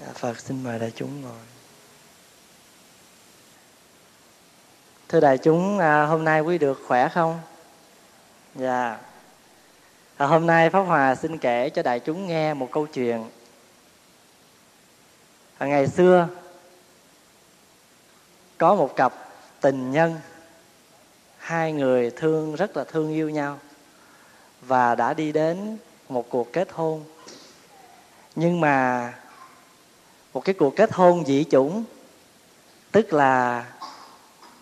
dạ, phật xin mời đại chúng ngồi. Thưa đại chúng à, hôm nay quý được khỏe không? Dạ. À, hôm nay pháp hòa xin kể cho đại chúng nghe một câu chuyện. À, ngày xưa có một cặp tình nhân hai người thương rất là thương yêu nhau và đã đi đến một cuộc kết hôn. Nhưng mà một cái cuộc kết hôn dị chủng. Tức là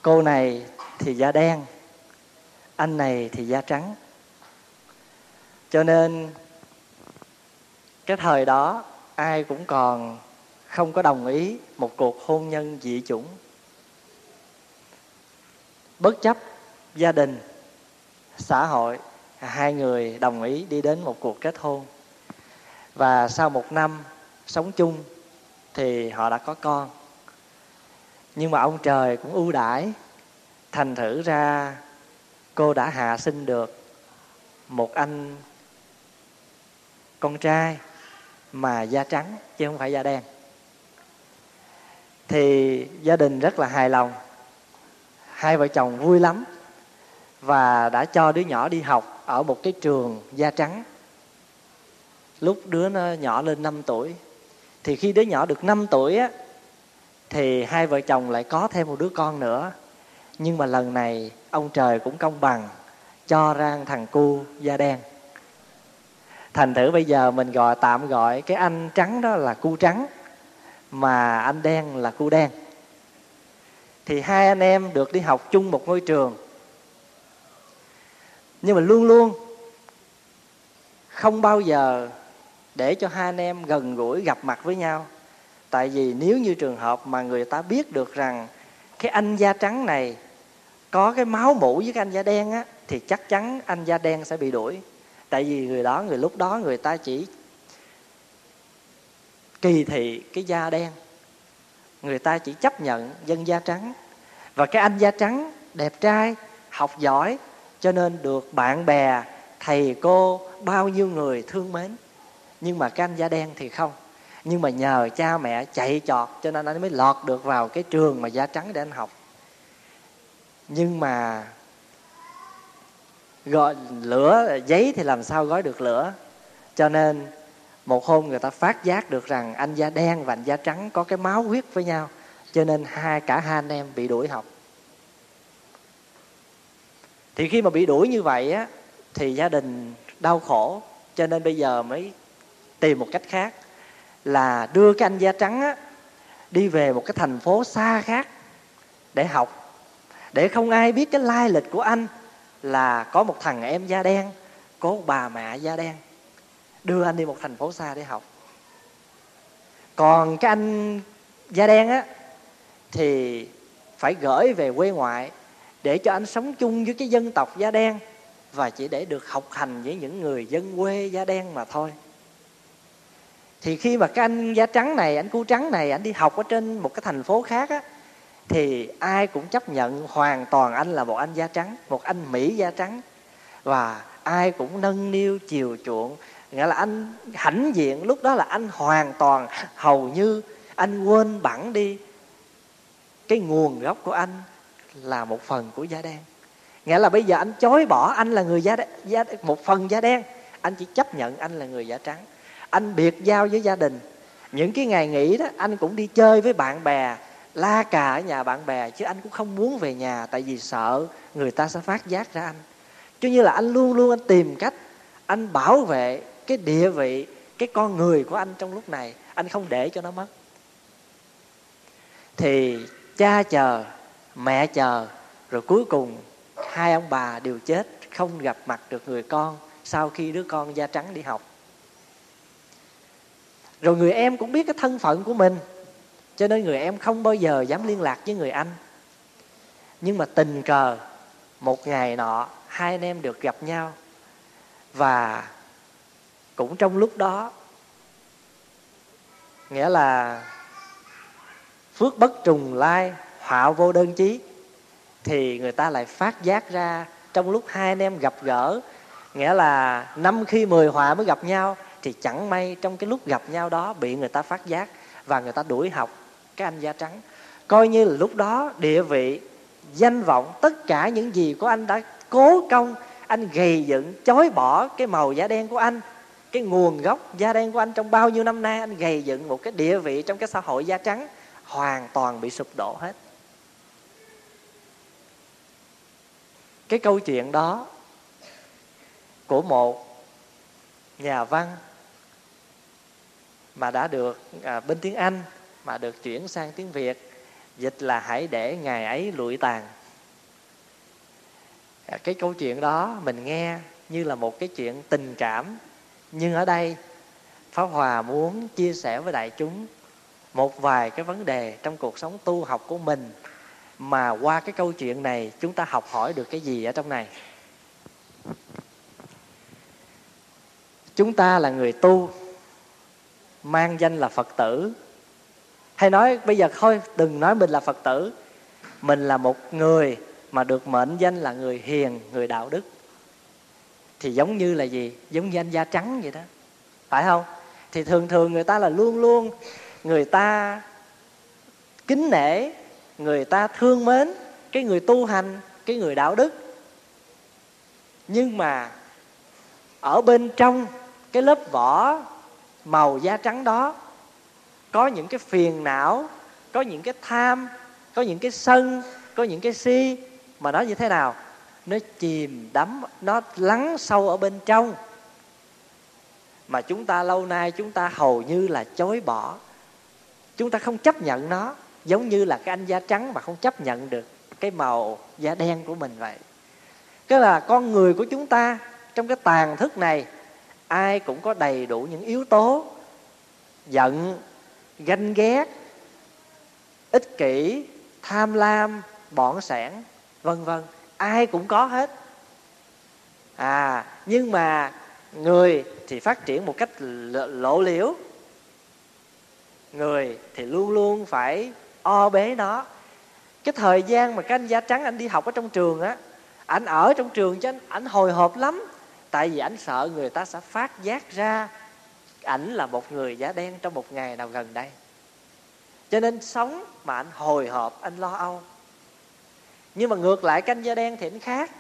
cô này thì da đen, anh này thì da trắng. Cho nên cái thời đó ai cũng còn không có đồng ý một cuộc hôn nhân dị chủng. Bất chấp gia đình, xã hội, hai người đồng ý đi đến một cuộc kết hôn. Và sau một năm sống chung thì họ đã có con. Nhưng mà ông trời cũng ưu đãi thành thử ra cô đã hạ sinh được một anh con trai mà da trắng chứ không phải da đen. Thì gia đình rất là hài lòng. Hai vợ chồng vui lắm và đã cho đứa nhỏ đi học ở một cái trường da trắng. Lúc đứa nó nhỏ lên 5 tuổi thì khi đứa nhỏ được 5 tuổi á, thì hai vợ chồng lại có thêm một đứa con nữa. Nhưng mà lần này, ông trời cũng công bằng, cho ra thằng cu da đen. Thành thử bây giờ mình gọi, tạm gọi cái anh trắng đó là cu trắng, mà anh đen là cu đen. Thì hai anh em được đi học chung một ngôi trường. Nhưng mà luôn luôn không bao giờ để cho hai anh em gần gũi gặp mặt với nhau. Tại vì nếu như trường hợp mà người ta biết được rằng cái anh da trắng này có cái máu mủ với cái anh da đen á, thì chắc chắn anh da đen sẽ bị đuổi. Tại vì người đó, người lúc đó người ta chỉ kỳ thị cái da đen. Người ta chỉ chấp nhận dân da trắng. Và cái anh da trắng đẹp trai, học giỏi, cho nên được bạn bè, thầy cô, bao nhiêu người thương mến nhưng mà cái anh da đen thì không. Nhưng mà nhờ cha mẹ chạy chọt cho nên anh mới lọt được vào cái trường mà da trắng để anh học. Nhưng mà gọi lửa, giấy thì làm sao gói được lửa? Cho nên một hôm người ta phát giác được rằng anh da đen và anh da trắng có cái máu huyết với nhau, cho nên hai, cả hai anh em bị đuổi học. Thì khi mà bị đuổi như vậy á, thì gia đình đau khổ, cho nên bây giờ mới tìm một cách khác là đưa cái anh da trắng á, đi về một cái thành phố xa khác để học, để không ai biết cái lai lịch của anh là có một thằng em da đen, có một bà mẹ da đen, đưa anh đi một thành phố xa để học. Còn cái anh da đen á, thì phải gửi về quê ngoại để cho anh sống chung với cái dân tộc da đen và chỉ để được học hành với những người dân quê da đen mà thôi thì khi mà cái anh da trắng này anh cu trắng này anh đi học ở trên một cái thành phố khác á thì ai cũng chấp nhận hoàn toàn anh là một anh da trắng một anh mỹ da trắng. Và ai cũng nâng niu chiều chuộng. Nghĩa là anh hãnh diện lúc đó là anh hoàn toàn hầu như anh quên bẵng đi. Cái nguồn gốc của anh là một phần của da đen. Nghĩa là bây giờ anh chối bỏ anh là người da, da một phần da đen. Anh chỉ chấp nhận anh là người da trắng anh biệt giao với gia đình. Những cái ngày nghỉ đó, anh cũng đi chơi với bạn bè, la cà ở nhà bạn bè, chứ anh cũng không muốn về nhà, tại vì sợ người ta sẽ phát giác ra anh. Cho như là anh luôn luôn anh tìm cách, anh bảo vệ cái địa vị, cái con người của anh trong lúc này. Anh không để cho nó mất. Thì cha chờ, mẹ chờ, rồi cuối cùng hai ông bà đều chết, không gặp mặt được người con sau khi đứa con da trắng đi học rồi người em cũng biết cái thân phận của mình. Cho nên người em không bao giờ dám liên lạc với người anh. Nhưng mà tình cờ, một ngày nọ, hai anh em được gặp nhau. Và cũng trong lúc đó, nghĩa là phước bất trùng lai họa vô đơn chí, thì người ta lại phát giác ra trong lúc hai anh em gặp gỡ, nghĩa là năm khi mười họa mới gặp nhau thì chẳng may trong cái lúc gặp nhau đó bị người ta phát giác và người ta đuổi học cái anh da trắng. Coi như là lúc đó địa vị, danh vọng, tất cả những gì của anh đã cố công, anh gầy dựng chối bỏ cái màu da đen của anh, cái nguồn gốc da đen của anh trong bao nhiêu năm nay, anh gầy dựng một cái địa vị trong cái xã hội da trắng, hoàn toàn bị sụp đổ hết. Cái câu chuyện đó của một nhà văn mà đã được à, bên tiếng Anh mà được chuyển sang tiếng Việt. Dịch là hãy để ngày ấy lụi tàn. À, cái câu chuyện đó mình nghe như là một cái chuyện tình cảm. Nhưng ở đây pháp hòa muốn chia sẻ với đại chúng một vài cái vấn đề trong cuộc sống tu học của mình mà qua cái câu chuyện này chúng ta học hỏi được cái gì ở trong này. Chúng ta là người tu mang danh là phật tử. Hay nói, bây giờ thôi, đừng nói mình là phật tử. Mình là một người mà được mệnh danh là người hiền, người đạo đức. Thì giống như là gì? Giống như anh da trắng vậy đó. Phải không? Thì thường thường người ta là luôn luôn người ta kính nể, người ta thương mến cái người tu hành, cái người đạo đức. Nhưng mà ở bên trong cái lớp vỏ màu da trắng đó. Có những cái phiền não, có những cái tham, có những cái sân, có những cái si. Mà nó như thế nào? Nó chìm đắm, nó lắng sâu ở bên trong. Mà chúng ta lâu nay chúng ta hầu như là chối bỏ. Chúng ta không chấp nhận nó, giống như là cái anh da trắng mà không chấp nhận được cái màu da đen của mình vậy. Cái là con người của chúng ta trong cái tàn thức này ai cũng có đầy đủ những yếu tố giận, ganh ghét, ích kỷ, tham lam bọn sẻn, vân vân. Ai cũng có hết. À nhưng mà người thì phát triển một cách lộ liễu. Người thì luôn luôn phải o bế nó. Cái thời gian mà cái anh da trắng anh đi học ở trong trường á anh ở trong trường cho anh anh hồi hộp lắm tại vì ảnh sợ người ta sẽ phát giác ra ảnh là một người da đen trong một ngày nào gần đây. Cho nên sống mà anh hồi hộp, anh lo âu. Nhưng mà ngược lại canh da đen thì anh khác.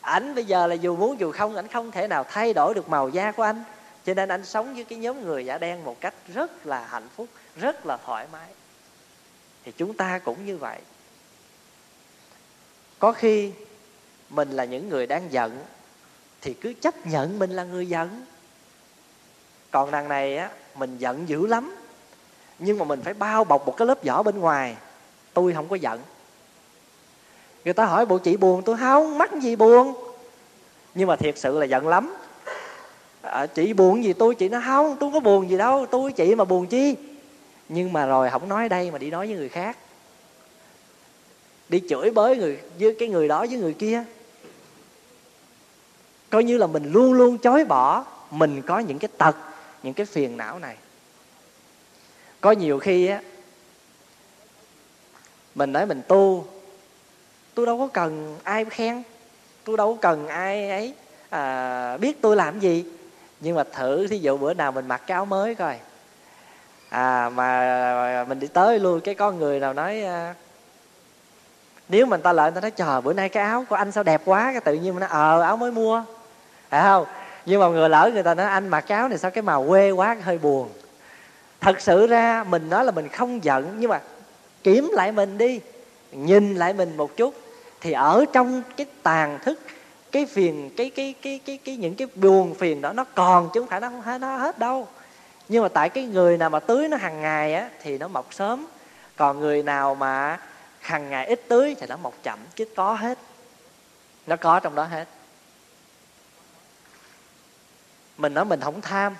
Ảnh bây giờ là dù muốn dù không, ảnh không thể nào thay đổi được màu da của anh. Cho nên anh sống với cái nhóm người da đen một cách rất là hạnh phúc, rất là thoải mái. Thì chúng ta cũng như vậy. Có khi mình là những người đang giận thì cứ chấp nhận mình là người giận. Còn đằng này á mình giận dữ lắm. Nhưng mà mình phải bao bọc một cái lớp vỏ bên ngoài. Tôi không có giận. Người ta hỏi bộ chị buồn tôi không mắc gì buồn. Nhưng mà thiệt sự là giận lắm. À, chị buồn gì tôi chị nói không tôi có buồn gì đâu tôi chị mà buồn chi? Nhưng mà rồi không nói đây mà đi nói với người khác. Đi chửi bới người với cái người đó với người kia coi như là mình luôn luôn chối bỏ mình có những cái tật những cái phiền não này. Có nhiều khi á mình nói mình tu tôi đâu có cần ai khen tôi đâu có cần ai ấy à, biết tôi làm gì. Nhưng mà thử thí dụ bữa nào mình mặc cái áo mới coi. À mà mình đi tới luôn cái con người nào nói à, nếu mình ta lợi người ta nói chờ bữa nay cái áo của anh sao đẹp quá cái tự nhiên mình nói ờ áo mới mua phải không? Nhưng mà người lỡ người ta nói, anh mặc áo này sao cái màu quê quá hơi buồn. Thật sự ra mình nói là mình không giận, nhưng mà kiểm lại mình đi, nhìn lại mình một chút, thì ở trong cái tàn thức, cái phiền, cái cái cái cái cái những cái buồn phiền đó, nó còn chứ không phải nó không hết nó hết đâu. Nhưng mà tại cái người nào mà tưới nó hàng ngày á, thì nó mọc sớm. Còn người nào mà hàng ngày ít tưới thì nó mọc chậm, chứ có hết. Nó có trong đó hết mình nói mình không tham.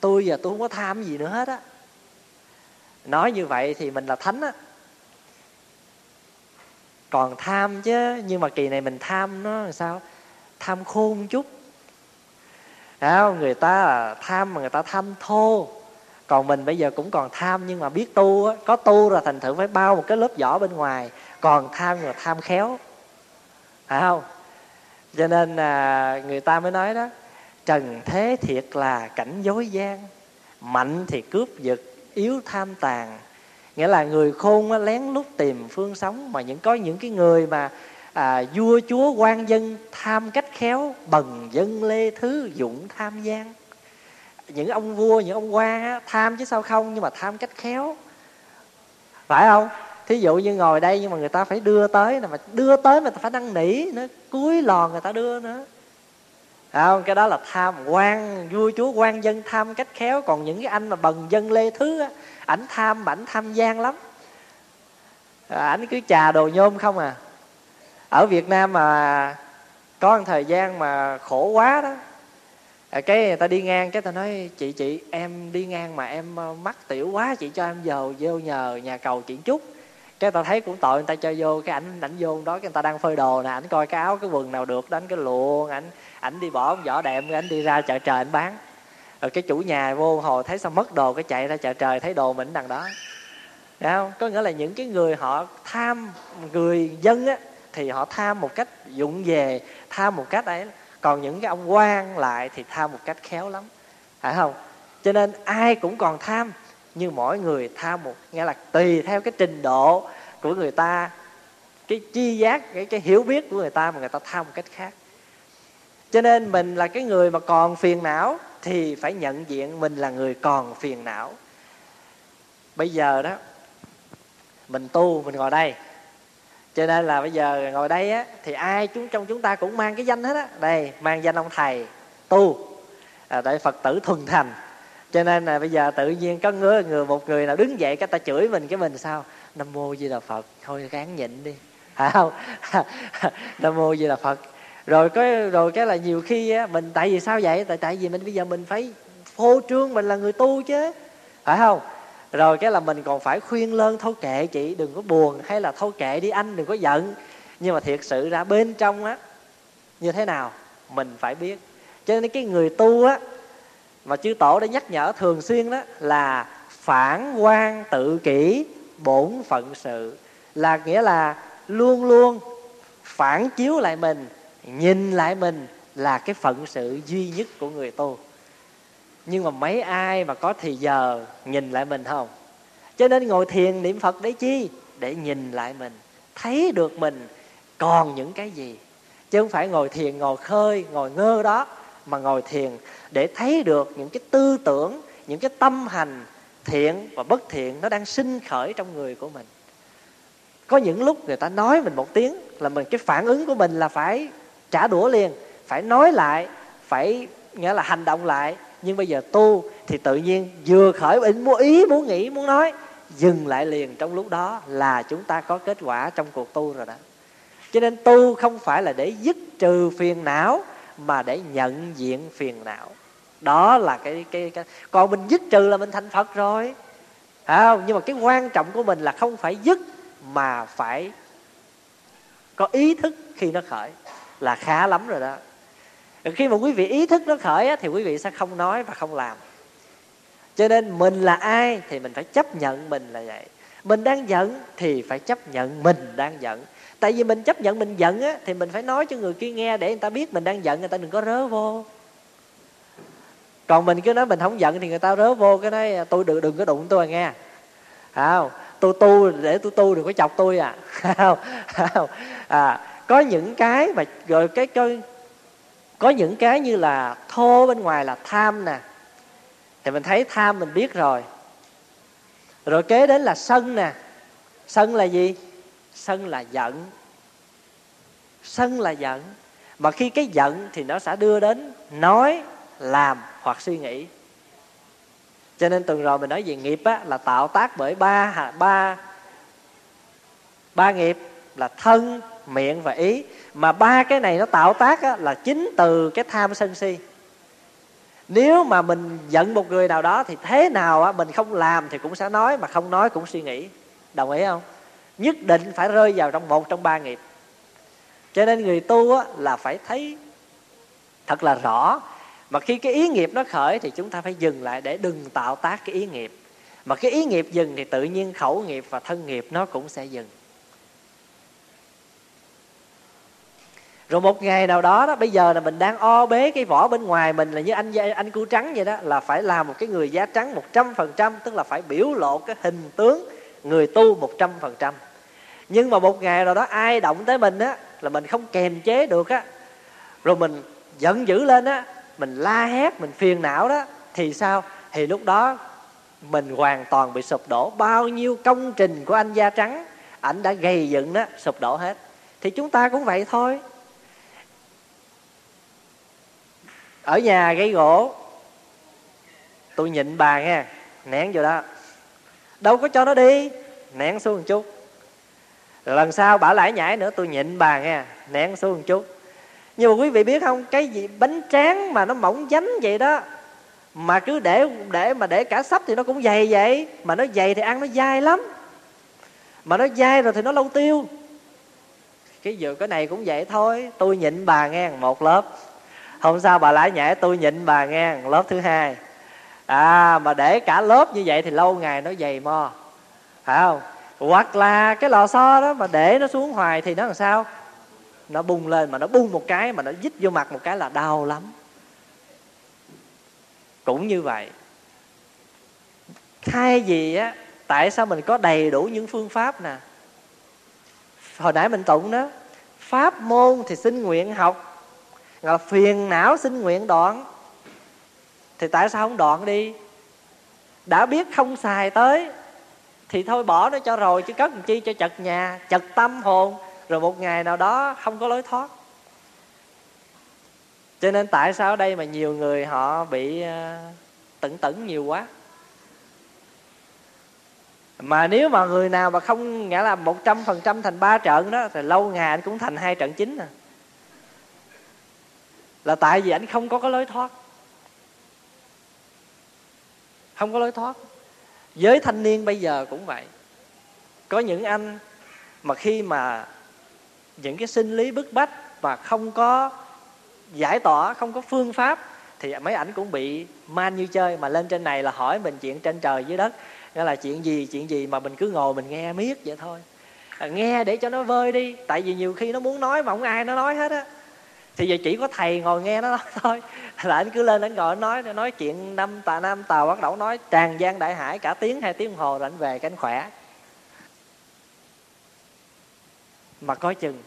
Tôi giờ tôi không có tham gì nữa hết á. Nói như vậy thì mình là thánh á. Còn tham chứ, nhưng mà kỳ này mình tham nó làm sao? Tham khôn chút. Đấy người ta là tham mà người ta tham thô. Còn mình bây giờ cũng còn tham nhưng mà biết tu á. Có tu là thành thử phải bao một cái lớp vỏ bên ngoài. Còn tham là tham khéo. Phải không? Cho nên là người ta mới nói đó trần thế thiệt là cảnh dối gian mạnh thì cướp giật yếu tham tàn. Nghĩa là người khôn á, lén lút tìm phương sống mà những có những cái người mà à, vua chúa quan dân tham cách khéo bần dân lê thứ dụng tham gian. Những ông vua những ông quan á, tham chứ sao không nhưng mà tham cách khéo. Phải không? Thí dụ như ngồi đây nhưng mà người ta phải đưa tới mà đưa tới mà ta phải năn nỉ nữa cuối lò người ta đưa nữa không, cái đó là tham quan, vua chúa quan dân tham cách khéo. Còn những cái anh mà bần dân lê thứ á, ảnh tham ảnh tham gian lắm. À, ảnh cứ trà đồ nhôm không à. Ở việt nam mà có một thời gian mà khổ quá đó. À, cái người ta đi ngang, cái ta nói, chị chị, em đi ngang mà em ờ, mắc tiểu quá, chị cho em vào vô nhờ nhà cầu chuyện chút cái ta thấy cũng tội người ta cho vô cái ảnh ảnh vô đó cái người ta đang phơi đồ nè ảnh coi cái áo cái quần nào được đánh cái luồn ảnh ảnh đi bỏ vỏ đệm ảnh đi ra chợ trời ảnh bán rồi cái chủ nhà vô hồi thấy sao mất đồ cái chạy ra chợ trời thấy đồ mình đằng đó Đấy không? Có nghĩa là những cái người họ tham người dân á thì họ tham một cách dụng về, tham một cách ấy. Còn những cái ông quan lại thì tham một cách khéo lắm. Phải không? Cho nên ai cũng còn tham nhưng mỗi người tham một nghĩa là tùy theo cái trình độ của người ta cái chi giác cái cái hiểu biết của người ta mà người ta tham một cách khác. Cho nên mình là cái người mà còn phiền não thì phải nhận diện mình là người còn phiền não. Bây giờ đó mình tu mình ngồi đây. Cho nên là bây giờ ngồi đây á thì ai chúng trong chúng ta cũng mang cái danh hết á. Đây mang danh ông thầy tu. À, để phật tử thuần thành cho nên là bây giờ tự nhiên có người, người một người nào đứng dậy cái ta chửi mình cái mình sao? Nam mô di đà phật. Thôi ráng nhịn đi. Phải không? Nam mô di đà phật. Rồi cái rồi cái là nhiều khi á, mình tại vì sao vậy? Tại tại vì mình bây giờ mình phải phô trương mình là người tu chứ. Phải không? Rồi cái là mình còn phải khuyên lơn thôi kệ chị đừng có buồn hay là thôi kệ đi anh đừng có giận. Nhưng mà thiệt sự ra bên trong á như thế nào? Mình phải biết. Cho nên cái người tu á mà chư tổ đã nhắc nhở thường xuyên đó là phản quan tự kỷ bổn phận sự. Là nghĩa là luôn luôn phản chiếu lại mình, nhìn lại mình là cái phận sự duy nhất của người tu. Nhưng mà mấy ai mà có thì giờ nhìn lại mình không? Cho nên ngồi thiền niệm phật để chi? Để nhìn lại mình. Thấy được mình còn những cái gì? Chứ không phải ngồi thiền, ngồi khơi, ngồi ngơ đó mà ngồi thiền để thấy được những cái tư tưởng, những cái tâm hành thiện và bất thiện nó đang sinh khởi trong người của mình. Có những lúc người ta nói mình một tiếng là mình, cái phản ứng của mình là phải trả đũa liền, phải nói lại, phải nghĩa là hành động lại. Nhưng bây giờ tu thì tự nhiên vừa khởi ý muốn ý, muốn nghĩ, muốn nói, dừng lại liền. Trong lúc đó là chúng ta có kết quả trong cuộc tu rồi đó. Cho nên tu không phải là để dứt trừ phiền não mà để nhận diện phiền não. Đó là cái cái, cái còn mình dứt trừ là mình thành phật rồi. Phải không? Nhưng mà cái quan trọng của mình là không phải dứt mà phải có ý thức khi nó khởi. Là khá lắm rồi đó. Khi mà quý vị ý thức nó khởi á, thì quý vị sẽ không nói và không làm. Cho nên mình là ai thì mình phải chấp nhận mình là vậy. Mình đang giận thì phải chấp nhận mình đang giận tại vì mình chấp nhận, mình giận á, thì mình phải nói cho người kia nghe để người ta biết mình đang giận, người ta đừng có rớ vô. Còn mình cứ nói mình không giận thì người ta rớ vô, cái nói à, tôi đừng đừng có đụng tôi à nghe. Không tôi tu để tôi tu đừng có chọc tôi à. Không không à có những cái mà, rồi cái coi có những cái như là thô bên ngoài là tham nè. Thì mình thấy tham mình biết rồi. Rồi kế đến là sân nè. Sân là gì? Sân là giận. Sân là giận. Mà khi cái giận thì nó sẽ đưa đến nói làm hoặc suy nghĩ. Cho nên tuần rồi mình nói về nghiệp á, là tạo tác bởi ba ba ba nghiệp là thân miệng và ý. Mà ba cái này nó tạo tác á, là chính từ cái tham sân si. Nếu mà mình giận một người nào đó thì thế nào á, mình không làm thì cũng sẽ nói mà không nói cũng suy nghĩ. Đồng ý không? Nhất định phải rơi vào trong một trong ba nghiệp. Cho nên người tu á, là phải thấy thật là rõ. Mà khi cái ý nghiệp nó khởi thì chúng ta phải dừng lại để đừng tạo tác cái ý nghiệp. Mà cái ý nghiệp dừng thì tự nhiên khẩu nghiệp và thân nghiệp nó cũng sẽ dừng. Rồi một ngày nào đó đó bây giờ là mình đang o bế cái vỏ bên ngoài mình là như anh anh cu trắng vậy đó là phải làm một cái người da trắng một trăm phần trăm tức là phải biểu lộ cái hình tướng người tu một trăm phần trăm nhưng mà một ngày nào đó ai động tới mình á, là mình không kềm chế được á. Rồi mình giận dữ lên á, mình la hét, mình phiền não đó, thì sao? Thì lúc đó mình hoàn toàn bị sụp đổ. Bao nhiêu công trình của anh da trắng, ảnh đã gây dựng đó sụp đổ hết. Thì chúng ta cũng vậy thôi. Ở nhà gây gỗ, tôi nhịn bà nghe, nén vô đó. Đâu có cho nó đi, nén xuống một chút rồi lần sau bà lại nhảy nữa, tôi nhịn bà nghe, nén xuống một chút. Nhưng mà quý vị biết không, cái gì bánh tráng mà nó mỏng dánh vậy đó, mà cứ để để mà để cả sắp thì nó cũng dày vậy, mà nó dày thì ăn nó dai lắm. Mà nó dai rồi thì nó lâu tiêu. Cái giờ cái này cũng vậy thôi, tôi nhịn bà nghe một lớp. Hôm sau bà lại nhảy, tôi nhịn bà nghe lớp thứ hai. À mà để cả lớp như vậy thì lâu ngày nó dày mo, phải không? Hoặc là cái lò xo đó mà để nó xuống hoài thì nó làm sao? Nó bung lên mà nó bung một cái mà nó dít vô mặt một cái là đau lắm. Cũng như vậy, thay vì á, tại sao mình có đầy đủ những phương pháp nè? Hồi nãy mình tụng đó, pháp môn thì xin nguyện học là phiền não xin nguyện đoạn. Thì tại sao không đoạn đi? Đã biết không xài tới thì thôi bỏ nó cho rồi, chứ cất làm chi cho chật nhà, chật tâm hồn. Rồi một ngày nào đó không có lối thoát. Cho nên tại sao ở đây mà nhiều người họ bị ờ, tẩn tẩn nhiều quá? Mà nếu mà người nào mà không, nghĩa là một trăm phần trăm thành ba trận đó, thì lâu ngày anh cũng thành hai trận chính à. Là tại vì anh không có cái lối thoát. Không có lối thoát giới thanh niên bây giờ cũng vậy. Có những anh mà khi mà những cái sinh lý bức bách và không có giải tỏa, không có phương pháp, thì mấy ảnh cũng bị man như chơi. Mà lên trên này là hỏi mình chuyện trên trời dưới đất. Nghĩa là chuyện gì chuyện gì mà mình cứ ngồi mình nghe miết vậy thôi. À, nghe để cho nó vơi đi. Tại vì nhiều khi nó muốn nói mà không ai nó nói hết á thì giờ chỉ có thầy ngồi nghe nó nói thôi. Là anh cứ lên anh ngồi anh nói nói chuyện năm tà nam tàu bắt đầu nói tràn gian đại hải, cả tiếng hai tiếng hồ rồi anh về cái anh khỏe. Mà coi chừng,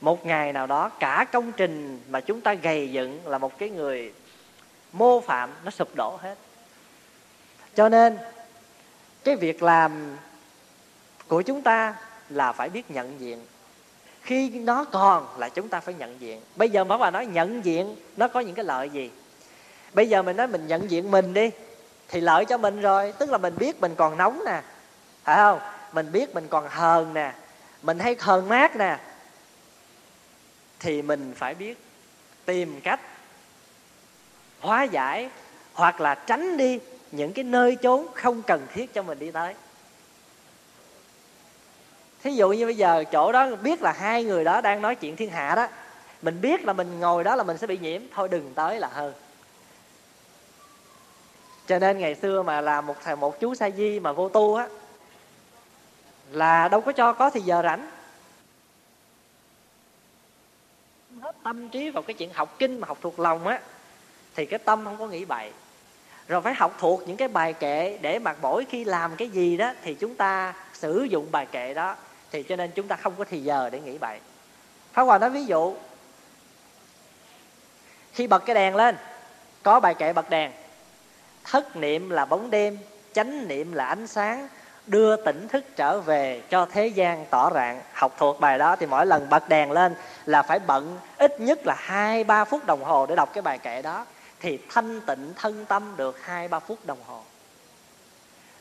một ngày nào đó cả công trình mà chúng ta gầy dựng là một cái người mô phạm nó sụp đổ hết. Cho nên, cái việc làm của chúng ta là phải biết nhận diện khi nó còn là chúng ta phải nhận diện. Bây giờ bảo bà nói nhận diện, nó có những cái lợi gì? Bây giờ mình nói mình nhận diện mình đi, thì lợi cho mình rồi. Tức là mình biết mình còn nóng nè, phải không? Mình biết mình còn hờn nè, mình hay hờn mát nè, thì mình phải biết tìm cách hóa giải hoặc là tránh đi những cái nơi chốn không cần thiết cho mình đi tới thí dụ như bây giờ chỗ đó biết là hai người đó đang nói chuyện thiên hạ đó, mình biết là mình ngồi đó là mình sẽ bị nhiễm, thôi đừng tới là hơn. Cho nên ngày xưa mà là một thầy, một chú sa di mà vô tu á, là đâu có cho, có thì giờ rảnh. Hết tâm trí vào cái chuyện học kinh mà học thuộc lòng á, thì cái tâm không có nghĩ bậy. Rồi phải học thuộc những cái bài kệ để mà mỗi khi làm cái gì đó thì chúng ta sử dụng bài kệ đó thì cho nên chúng ta không có thì giờ để nghĩ bậy. Pháp Hòa nói ví dụ, khi bật cái đèn lên, có bài kệ bật đèn. Thất niệm là bóng đêm, chánh niệm là ánh sáng. Đưa tỉnh thức trở về cho thế gian tỏ rạng. Học thuộc bài đó thì mỗi lần bật đèn lên là phải bận ít nhất là hai, ba phút đồng hồ để đọc cái bài kệ đó. Thì thanh tịnh thân tâm được hai, ba phút đồng hồ.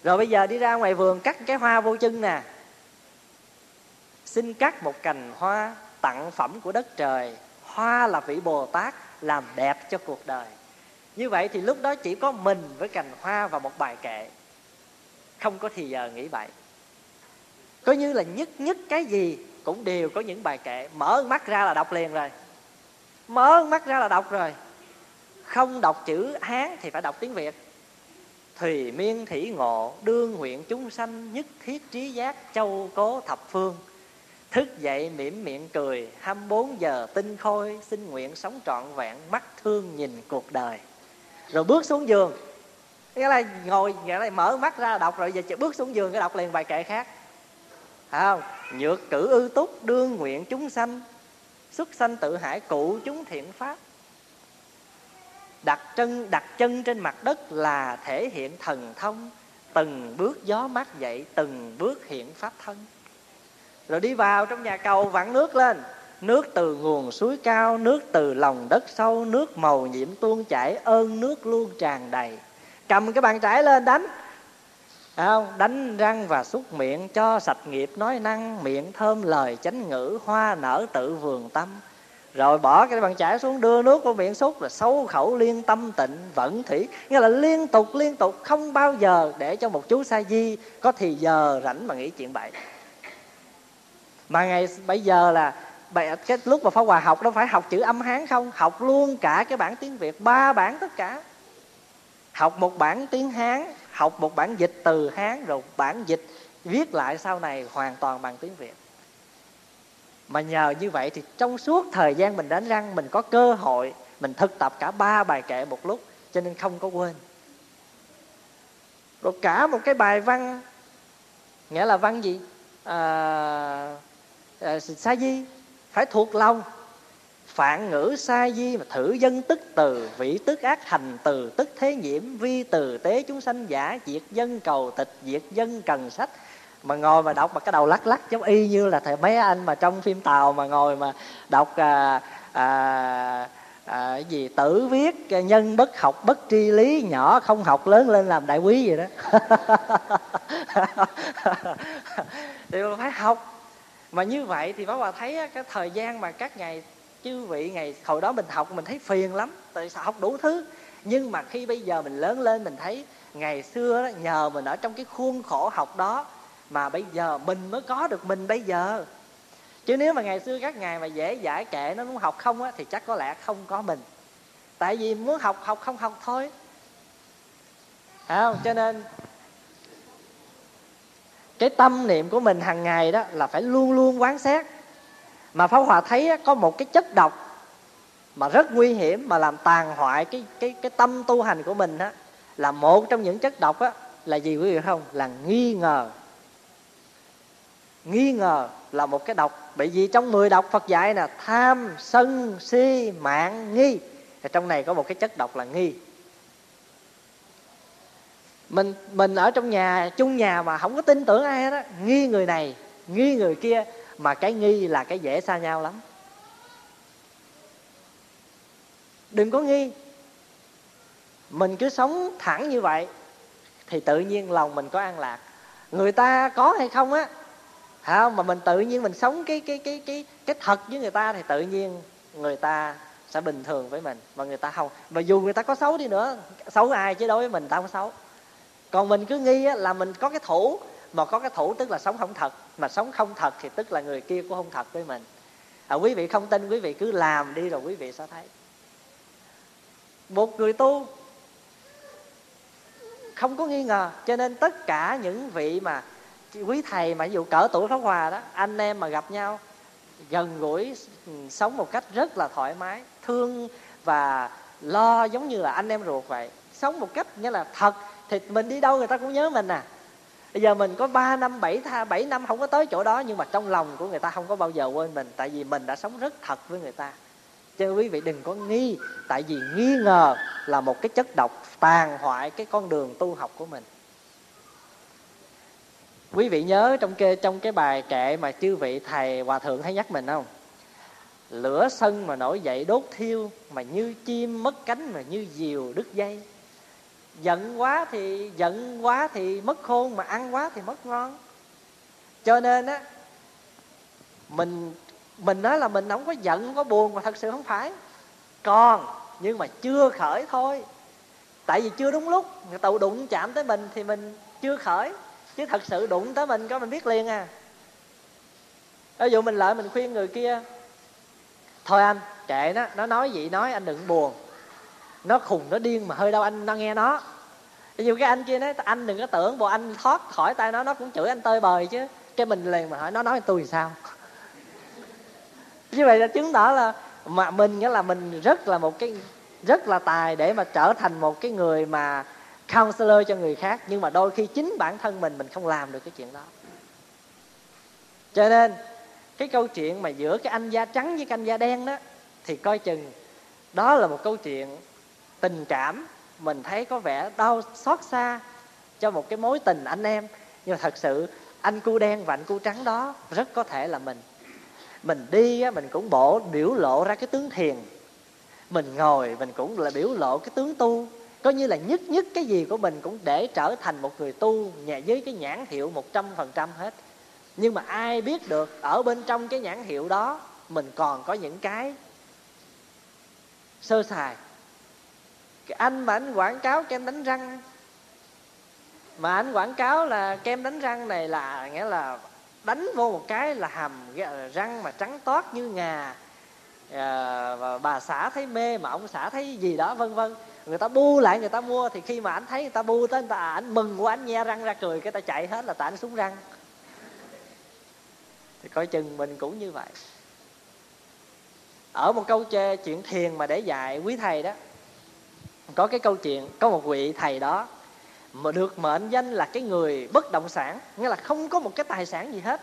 Rồi bây giờ đi ra ngoài vườn cắt cái hoa vô chân nè xin cắt một cành hoa tặng phẩm của đất trời. Hoa là vị bồ tát, làm đẹp cho cuộc đời. Như vậy thì lúc đó chỉ có mình với cành hoa và một bài kệ. Không có thì giờ nghĩ bậy. Có như là nhất nhất cái gì cũng đều có những bài kệ. Mở mắt ra là đọc liền rồi. Mở mắt ra là đọc rồi. Không đọc chữ hán thì phải đọc tiếng việt. Thùy miên thủy ngộ, đương nguyện chúng sanh nhất thiết trí giác, châu cố thập phương thức dậy mỉm miệng cười 24 giờ tinh khôi, xin nguyện sống trọn vẹn, mắt thương nhìn cuộc đời. Rồi bước xuống giường. Nghĩa là ngồi, nghĩa là mở mắt ra đọc, rồi giờ bước xuống giường, cái đọc liền bài kệ khác. Thấy không? Nhược cử ư túc, đương nguyện chúng sanh. Xuất sanh tự hải, cụ chúng thiện pháp. Đặt chân đặt chân trên mặt đất là thể hiện thần thông. Từng bước gió mát dậy, từng bước hiện pháp thân rồi đi vào trong nhà cầu, vặn nước lên. Nước từ nguồn suối cao, nước từ lòng đất sâu, nước màu nhiệm tuôn chảy, ơn nước luôn tràn đầy. Cầm cái bàn chải lên, đánh. Không? đánh răng và xúc miệng, cho sạch nghiệp, nói năng, miệng thơm, lời chánh ngữ, hoa nở tự vườn tâm. Rồi bỏ cái bàn chải xuống, đưa nước vào miệng xúc là sâu khẩu liên tâm tịnh, vẫn thủy. Nghĩa là liên tục liên tục, không bao giờ để cho một chú sa di có thì giờ rảnh mà nghĩ chuyện bậy mà ngày bây giờ là cái lúc mà phá hòa học đâu phải học chữ âm hán không? Học luôn cả cái bản tiếng việt ba bản tất cả. Học một bản tiếng hán học một bản dịch từ hán rồi bản dịch viết lại sau này hoàn toàn bằng tiếng việt. Mà nhờ như vậy thì trong suốt thời gian mình đánh răng mình có cơ hội mình thực tập cả ba bài kệ một lúc cho nên không có quên. Rồi cả một cái bài văn nghĩa là văn gì? À, Ờ, sa di phải thuộc lòng. Phạn ngữ sa di mà thử dân tức từ vị tức ác hành từ tức thế nhiễm vi từ tế chúng sanh giả diệt dân cầu tịch diệt dân cần sách. Mà ngồi mà đọc mà cái đầu lắc lắc giống y như là thầy mấy anh mà trong phim tàu mà ngồi mà đọc à, à, à, gì tử viết à, nhân bất học bất tri lý nhỏ không học lớn lên làm đại quý vậy đó. Thì phải học mà như vậy thì bác bà thấy cái thời gian mà các ngày chư vị ngày hồi đó mình học mình thấy phiền lắm tại sao học đủ thứ. Nhưng mà khi bây giờ mình lớn lên mình thấy ngày xưa đó, nhờ mình ở trong cái khuôn khổ học đó mà bây giờ mình mới có được mình bây giờ. Chứ nếu mà ngày xưa các ngày mà dễ giải kệ nó muốn học không á thì chắc có lẽ không có mình. Tại vì muốn học học không học thôi. Phải không? Cho nên cái tâm niệm của mình hàng ngày đó là phải luôn luôn quán xét mà pháp hòa thấy có một cái chất độc mà rất nguy hiểm, mà làm tàn hoại cái cái cái tâm tu hành của mình á, là một trong những chất độc á, là gì quý vị không? Là nghi ngờ. Nghi ngờ là một cái độc. Bởi vì trong 10 độc Phật dạy là tham, sân, si, mạng, nghi. Thì trong này có một cái chất độc là nghi mình mình ở trong nhà, chung nhà mà không có tin tưởng ai hết á. Nghi người này, nghi người kia, mà cái nghi là cái dễ xa nhau lắm. Đừng có nghi. Mình cứ sống thẳng như vậy thì tự nhiên lòng mình có an lạc. Người ta có hay không á không mà mình tự nhiên mình sống cái cái cái cái cái thật với người ta thì tự nhiên người ta sẽ bình thường với mình mà người ta không. Mà dù người ta có xấu đi nữa, xấu ai chứ đối với mình, ta không xấu còn mình cứ nghi á, là mình có cái thủ mà có cái thủ tức là sống không thật mà sống không thật thì tức là người kia cũng không thật với mình. À, quý vị không tin quý vị cứ làm đi rồi quý vị sẽ thấy. Một người tu không có nghi ngờ cho nên tất cả những vị mà quý thầy mà ví dụ cỡ tuổi pháp hòa đó anh em mà gặp nhau gần gũi ừ, sống một cách rất là thoải mái thương và lo giống như là anh em ruột vậy. Sống một cách như là thật thì mình đi đâu người ta cũng nhớ mình à. Bây giờ mình có 3 năm 7 tha 7 năm không có tới chỗ đó, nhưng mà trong lòng của người ta không có bao giờ quên mình, tại vì mình đã sống rất thật với người ta. Cho quý vị đừng có nghi, tại vì nghi ngờ là một cái chất độc tàn hoại cái con đường tu học của mình. Quý vị nhớ trong kê, trong cái bài kệ mà chư vị thầy hòa thượng hay nhắc mình không? Lửa sân mà nổi dậy đốt thiêu, mà như chim mất cánh mà như diều đứt dây giận quá thì giận quá thì mất khôn, mà ăn quá thì mất ngon. Cho nên á, mình mình nói là mình không có giận, không có buồn, mà thật sự không phải. Còn, nhưng mà chưa khởi thôi. Tại vì chưa đúng lúc, người ta đụng chạm tới mình thì mình chưa khởi. Chứ thật sự đụng tới mình có mình biết liền à. Ví dụ mình lại mình khuyên người kia, thôi anh, kệ nó nó nói gì nói, anh đừng buồn nó khùng, nó điên mà hơi đâu anh nó nghe nó. Nhiều cái anh kia nói, anh đừng có tưởng bộ anh thoát khỏi tay nó nó cũng chửi anh tơi bời chứ. Cái mình liền mà hỏi, nó nói tôi sao? Như vậy là chứng tỏ là mà mình nghĩa là mình rất là một cái, rất là tài để mà trở thành một cái người mà counselor cho người khác, nhưng mà đôi khi chính bản thân mình mình không làm được cái chuyện đó. Cho nên, cái câu chuyện mà giữa cái anh da trắng với cái anh da đen đó, thì coi chừng đó là một câu chuyện tình cảm mình thấy có vẻ đau xót xa cho một cái mối tình anh em. Nhưng mà thật sự anh cu đen và anh cu trắng đó rất có thể là mình. Mình đi á, mình cũng bộ biểu lộ ra cái tướng thiền. Mình ngồi mình cũng là biểu lộ cái tướng tu. Coi như là nhất nhất cái gì của mình cũng để trở thành một người tu nhà với cái nhãn hiệu một trăm phần trăm hết. Nhưng mà ai biết được ở bên trong cái nhãn hiệu đó mình còn có những cái sơ sài cái anh mà anh quảng cáo kem đánh răng. Mà anh quảng cáo là kem đánh răng này là nghĩa là đánh vô một cái là hàm răng mà trắng toát như ngà. À, và bà xã thấy mê mà ông xã thấy gì đó vân vân. Người ta bu lại người ta mua thì khi mà anh thấy người ta bu tới người ta à, anh mừng quá anh nhe răng ra cười cái ta chạy hết là tại anh súng răng. Thì coi chừng mình cũng như vậy. Ở một câu chê chuyện thiền mà để dạy quý thầy đó có cái câu chuyện, có một vị thầy đó mà được mệnh danh là cái người bất động sản, nghĩa là không có một cái tài sản gì hết,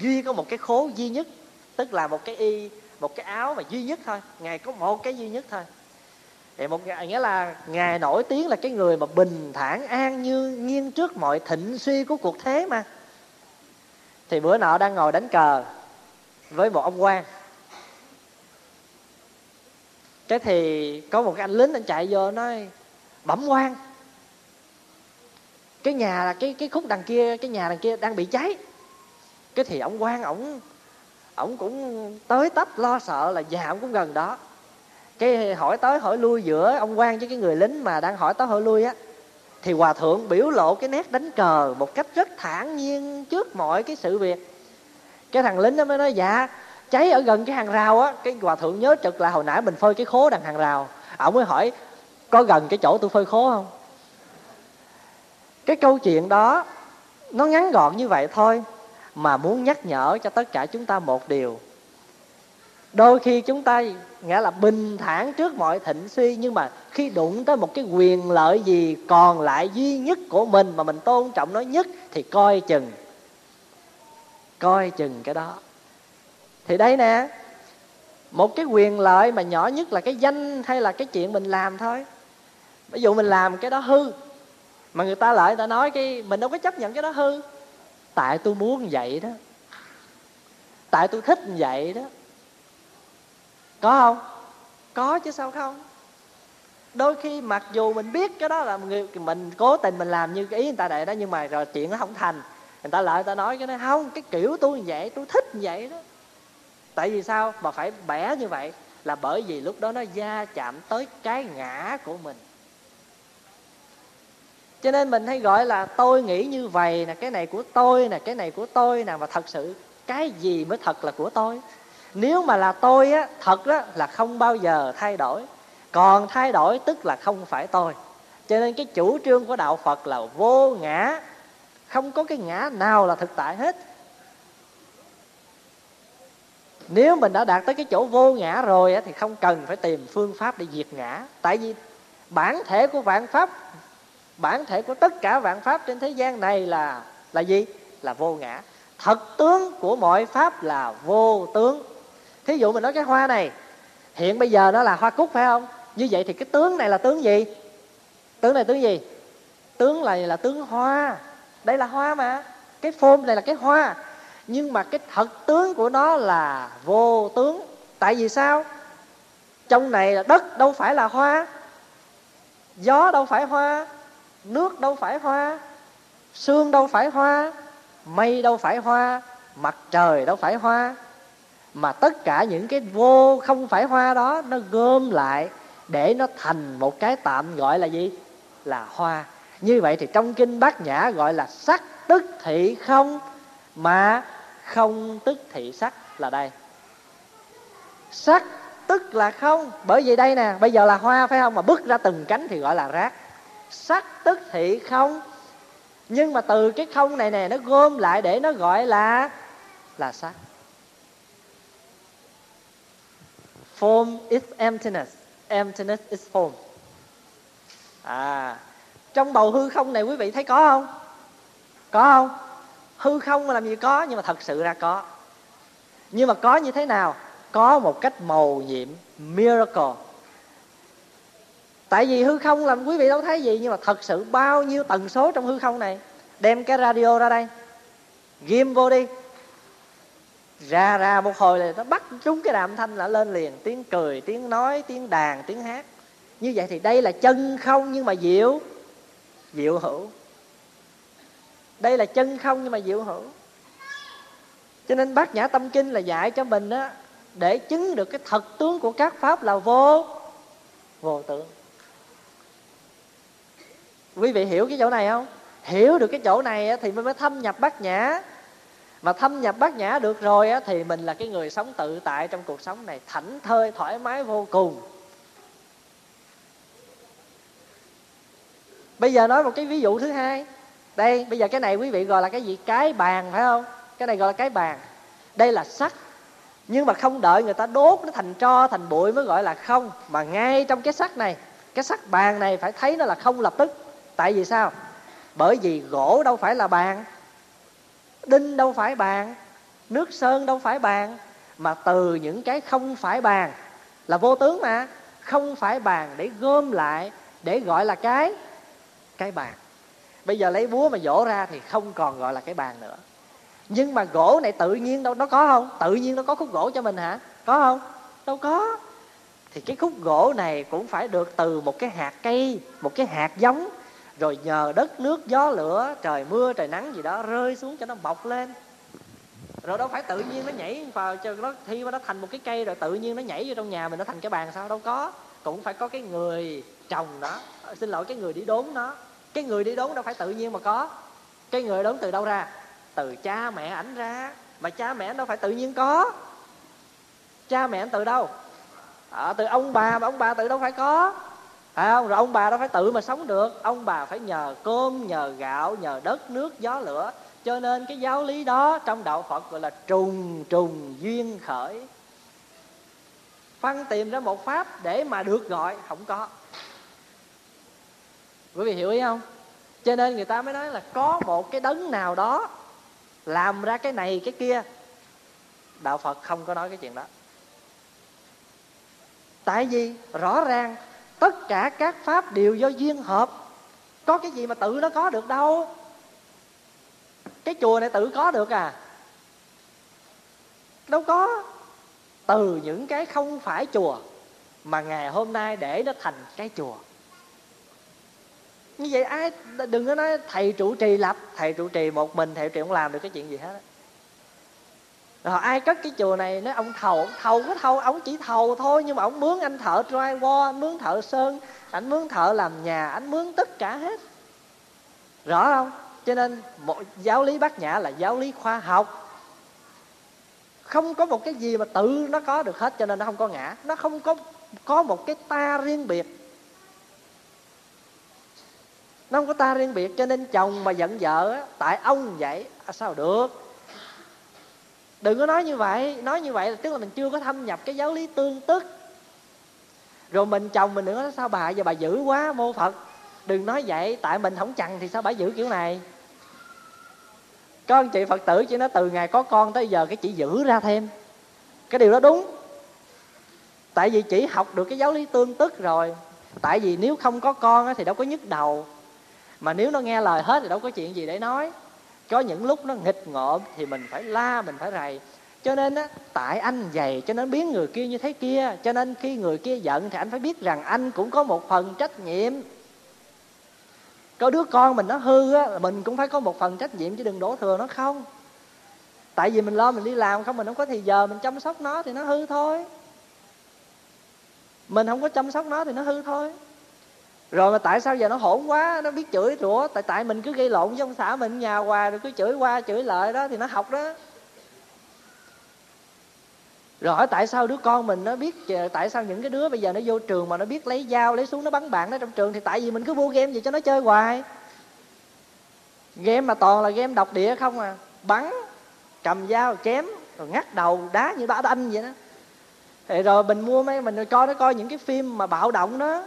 duy có một cái khố duy nhất, tức là một cái y, một cái áo mà duy nhất thôi ngài có một cái duy nhất thôi. Thì một nghĩa là ngài nổi tiếng là cái người mà bình thản an như, nghiêng trước mọi thịnh suy của cuộc thế mà. Thì bữa nọ đang ngồi đánh cờ với một ông quan cái thì có một cái anh lính anh chạy vô nói, bẩm quan. Cái nhà là cái cái khúc đằng kia, cái nhà đằng kia đang bị cháy. Cái thì ông quan, ổng ổng cũng tới tấp lo sợ là nhà ổng cũng gần đó. Cái hỏi tới hỏi lui giữa ông quan với cái người lính mà đang hỏi tới hỏi lui á, thì hòa thượng biểu lộ cái nét đánh cờ một cách rất thản nhiên trước mọi cái sự việc. Cái thằng lính nó mới nói dạ cháy ở gần cái hàng rào á, cái hòa thượng nhớ trực là hồi nãy mình phơi cái khố đằng hàng rào ổng mới hỏi, có gần cái chỗ tôi phơi khố không? Cái câu chuyện đó, nó ngắn gọn như vậy thôi, mà muốn nhắc nhở cho tất cả chúng ta một điều. Đôi khi chúng ta nghĩa là bình thản trước mọi thịnh suy, nhưng mà khi đụng tới một cái quyền lợi gì còn lại duy nhất của mình mà mình tôn trọng nó nhất thì coi chừng coi chừng cái đó thì đây nè, một cái quyền lợi mà nhỏ nhất là cái danh hay là cái chuyện mình làm thôi. Ví dụ mình làm cái đó hư, mà người ta lại người ta nói cái, mình đâu có chấp nhận cái đó hư. Tại tôi muốn vậy đó. Tại tôi thích vậy đó. Có không? Có chứ sao không? Đôi khi mặc dù mình biết cái đó là người, mình cố tình mình làm như cái ý người ta để đó, nhưng mà rồi chuyện nó không thành. Người ta lại người ta nói cái đó, không, cái kiểu tôi như vậy, tôi thích như vậy đó tại vì sao? Mà phải bẻ như vậy là bởi vì lúc đó nó gia chạm tới cái ngã của mình. Cho nên mình hay gọi là tôi nghĩ như vậy nè, cái này của tôi nè, cái này của tôi nè, mà thật sự cái gì mới thật là của tôi? Nếu mà là tôi á, thật á, là không bao giờ thay đổi. Còn thay đổi tức là không phải tôi. Cho nên cái chủ trương của đạo phật là vô ngã. Không có cái ngã nào là thực tại hết nếu mình đã đạt tới cái chỗ vô ngã rồi thì không cần phải tìm phương pháp để diệt ngã. Tại vì bản thể của vạn pháp, bản thể của tất cả vạn pháp trên thế gian này là là gì? Là vô ngã. Thật tướng của mọi pháp là vô tướng. Thí dụ mình nói cái hoa này, hiện bây giờ nó là hoa cúc phải không? Như vậy thì cái tướng này là tướng gì? Tướng này tướng gì? Tướng này là tướng hoa. Đây là hoa mà. Cái phôm này là cái hoa nhưng mà cái thật tướng của nó là vô tướng. Tại vì sao? Trong này là đất đâu phải là hoa, gió đâu phải hoa, nước đâu phải hoa, sương đâu phải hoa, mây đâu phải hoa, mặt trời đâu phải hoa. Mà tất cả những cái vô không phải hoa đó, nó gom lại để nó thành một cái tạm gọi là gì? Là hoa. Như vậy thì trong kinh bát nhã gọi là sắc, tức, thị, không. Mà không tức thị sắc là đây. Sắc tức là không. Bởi vì đây nè, bây giờ là hoa phải không? Mà bước ra từng cánh thì gọi là rác. Sắc tức thị không. Nhưng mà từ cái không này nè, nó gom lại để nó gọi là là sắc. Form is emptiness. Emptiness is form. À trong bầu hư không này quý vị thấy có không? Có không? Hư không mà làm gì có, nhưng mà thật sự ra có. Nhưng mà có như thế nào? Có một cách màu nhiệm, miracle. Tại vì hư không làm quý vị đâu thấy gì, nhưng mà thật sự bao nhiêu tần số trong hư không này? Đem cái radio ra đây. Ghim vô đi. Ra ra một hồi là nó bắt trúng cái đàm thanh là lên liền. Tiếng cười, tiếng nói, tiếng đàn, tiếng hát. Như vậy thì đây là chân không, nhưng mà diệu. Diệu hữu đây là chân không nhưng mà diệu hữu. Cho nên bát nhã tâm kinh là dạy cho mình á để chứng được cái thật tướng của các pháp là vô vô tượng quý vị hiểu cái chỗ này không? Hiểu được cái chỗ này thì mới thâm nhập bát nhã. Mà thâm nhập bát nhã được rồi á, thì mình là cái người sống tự tại trong cuộc sống này thảnh thơi thoải mái vô cùng. Bây giờ nói một cái ví dụ thứ hai đây, bây giờ cái này quý vị gọi là cái gì? Cái bàn, phải không? Cái này gọi là cái bàn. Đây là sắt. Nhưng mà không đợi người ta đốt nó thành tro, thành bụi mới gọi là không. Mà ngay trong cái sắt này, cái sắt bàn này phải thấy nó là không lập tức. Tại vì sao? Bởi vì gỗ đâu phải là bàn, đinh đâu phải bàn, nước sơn đâu phải bàn. Mà từ những cái không phải bàn là vô tướng mà. Không phải bàn để gom lại, để gọi là cái cái bàn bây giờ lấy búa mà dỗ ra thì không còn gọi là cái bàn nữa. Nhưng mà gỗ này tự nhiên đâu, nó có không? Tự nhiên nó có khúc gỗ cho mình hả? Có không? Đâu có. Thì cái khúc gỗ này cũng phải được từ một cái hạt cây, một cái hạt giống, rồi nhờ đất, nước, gió, lửa, trời mưa, trời nắng gì đó rơi xuống cho nó mọc lên. Rồi đâu phải tự nhiên nó nhảy vào cho nó, thi mà nó thành một cái cây rồi tự nhiên nó nhảy vô trong nhà mình, nó thành cái bàn sao? Đâu có. Cũng phải có cái người trồng nó ờ, xin lỗi, cái người đi đốn nó cái người đi đốn đâu phải tự nhiên mà có. Cái người đốn từ đâu ra? Từ cha mẹ ảnh ra. Mà cha mẹ đâu phải tự nhiên có. Cha mẹ ảnh từ đâu? À, từ ông bà mà ông bà từ đâu phải có. Phải không? Rồi ông bà đâu phải tự mà sống được. Ông bà phải nhờ cơm nhờ gạo nhờ đất nước gió lửa. Cho nên cái giáo lý đó trong đạo phật gọi là trùng trùng duyên khởi. Phân tìm ra một pháp để mà được gọi không có quý vị hiểu ý không? Cho nên người ta mới nói là có một cái đấng nào đó làm ra cái này, cái kia. Đạo phật không có nói cái chuyện đó. Tại vì rõ ràng tất cả các pháp đều do duyên hợp. Có cái gì mà tự nó có được đâu. Cái chùa này tự có được à? Đâu có. Từ những cái không phải chùa mà ngày hôm nay để nó thành cái chùa như vậy ai, đừng có nói thầy trụ trì lập, thầy trụ trì một mình, thầy trụ trì không làm được cái chuyện gì hết rồi ai cất cái chùa này nói ông thầu ông thầu có thầu, ông chỉ thầu thôi, nhưng mà ông mướn anh thợ drywall, anh mướn thợ sơn, anh mướn thợ làm nhà, anh mướn tất cả hết. Rõ không? Cho nên một giáo lý bát nhã là giáo lý khoa học. Không có một cái gì mà tự nó có được hết, cho nên nó không có ngã. Nó không có có một cái ta riêng biệt nó không có ta riêng biệt cho nên chồng mà giận vợ tại ông vậy. À, sao được? Đừng có nói như vậy. Nói như vậy là tức là mình chưa có thâm nhập cái giáo lý tương tức. Rồi mình chồng mình nữa sao bà giờ bà giữ quá mô phật. Đừng nói vậy tại mình không chằn thì sao bà giữ kiểu này? Có anh chị phật tử chỉ nói từ ngày có con tới giờ cái chỉ giữ ra thêm. Cái điều đó đúng. Tại vì chỉ học được cái giáo lý tương tức rồi. Tại vì nếu không có con thì đâu có nhức đầu mà nếu nó nghe lời hết thì đâu có chuyện gì để nói. Có những lúc nó nghịch ngợm thì mình phải la, mình phải rầy. Cho nên á, tại anh dày, cho nên biến người kia như thế kia, cho nên khi người kia giận thì anh phải biết rằng anh cũng có một phần trách nhiệm. Có đứa con mình nó hư á mình cũng phải có một phần trách nhiệm chứ đừng đổ thừa nó không. Tại vì mình lo mình đi làm không, mình không có thì giờ mình chăm sóc nó thì nó hư thôi. Mình không có chăm sóc nó thì nó hư thôi rồi mà tại sao giờ nó hỗn quá, nó biết chửi, rủa, tại tại mình cứ gây lộn với ông xã mình, nhà hoài rồi cứ chửi qua chửi lại đó thì nó học đó. Rồi hỏi tại sao đứa con mình nó biết, tại sao những cái đứa bây giờ nó vô trường mà nó biết lấy dao, lấy súng, nó bắn bạn nó trong trường thì tại vì mình cứ mua game gì cho nó chơi hoài. Game mà toàn là game độc địa không à. Bắn, cầm dao, chém, rồi ngắt đầu, đá như đá đanh vậy đó. Thì rồi mình mua mấy, mình coi, nó coi những cái phim mà bạo động đó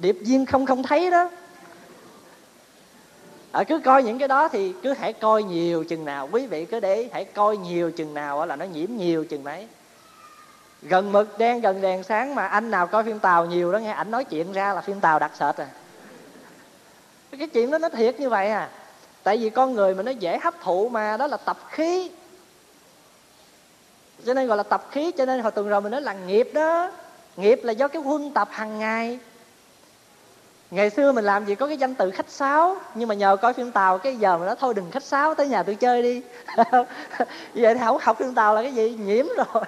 điệp viên không không thấy đó. À, cứ coi những cái đó thì cứ hãy coi nhiều chừng nào. Quý vị cứ để hãy coi nhiều chừng nào là nó nhiễm nhiều chừng đấy. Gần mực đen gần đèn sáng mà anh nào coi phim tàu nhiều đó nghe ảnh nói chuyện ra là phim tàu đặc sệt à. Cái chuyện đó nó thiệt như vậy à. Tại vì con người mà nó dễ hấp thụ mà đó là tập khí. Cho nên gọi là tập khí cho nên hồi tuần rồi mình nói là nghiệp đó. Nghiệp là do cái huân tập hàng ngày ngày xưa mình làm gì có cái danh từ khách sáo, nhưng mà nhờ coi phim tàu cái giờ mình nói thôi đừng khách sáo, tới nhà tôi chơi đi. Vậy thì không học phim tàu là cái gì? Nhiễm rồi.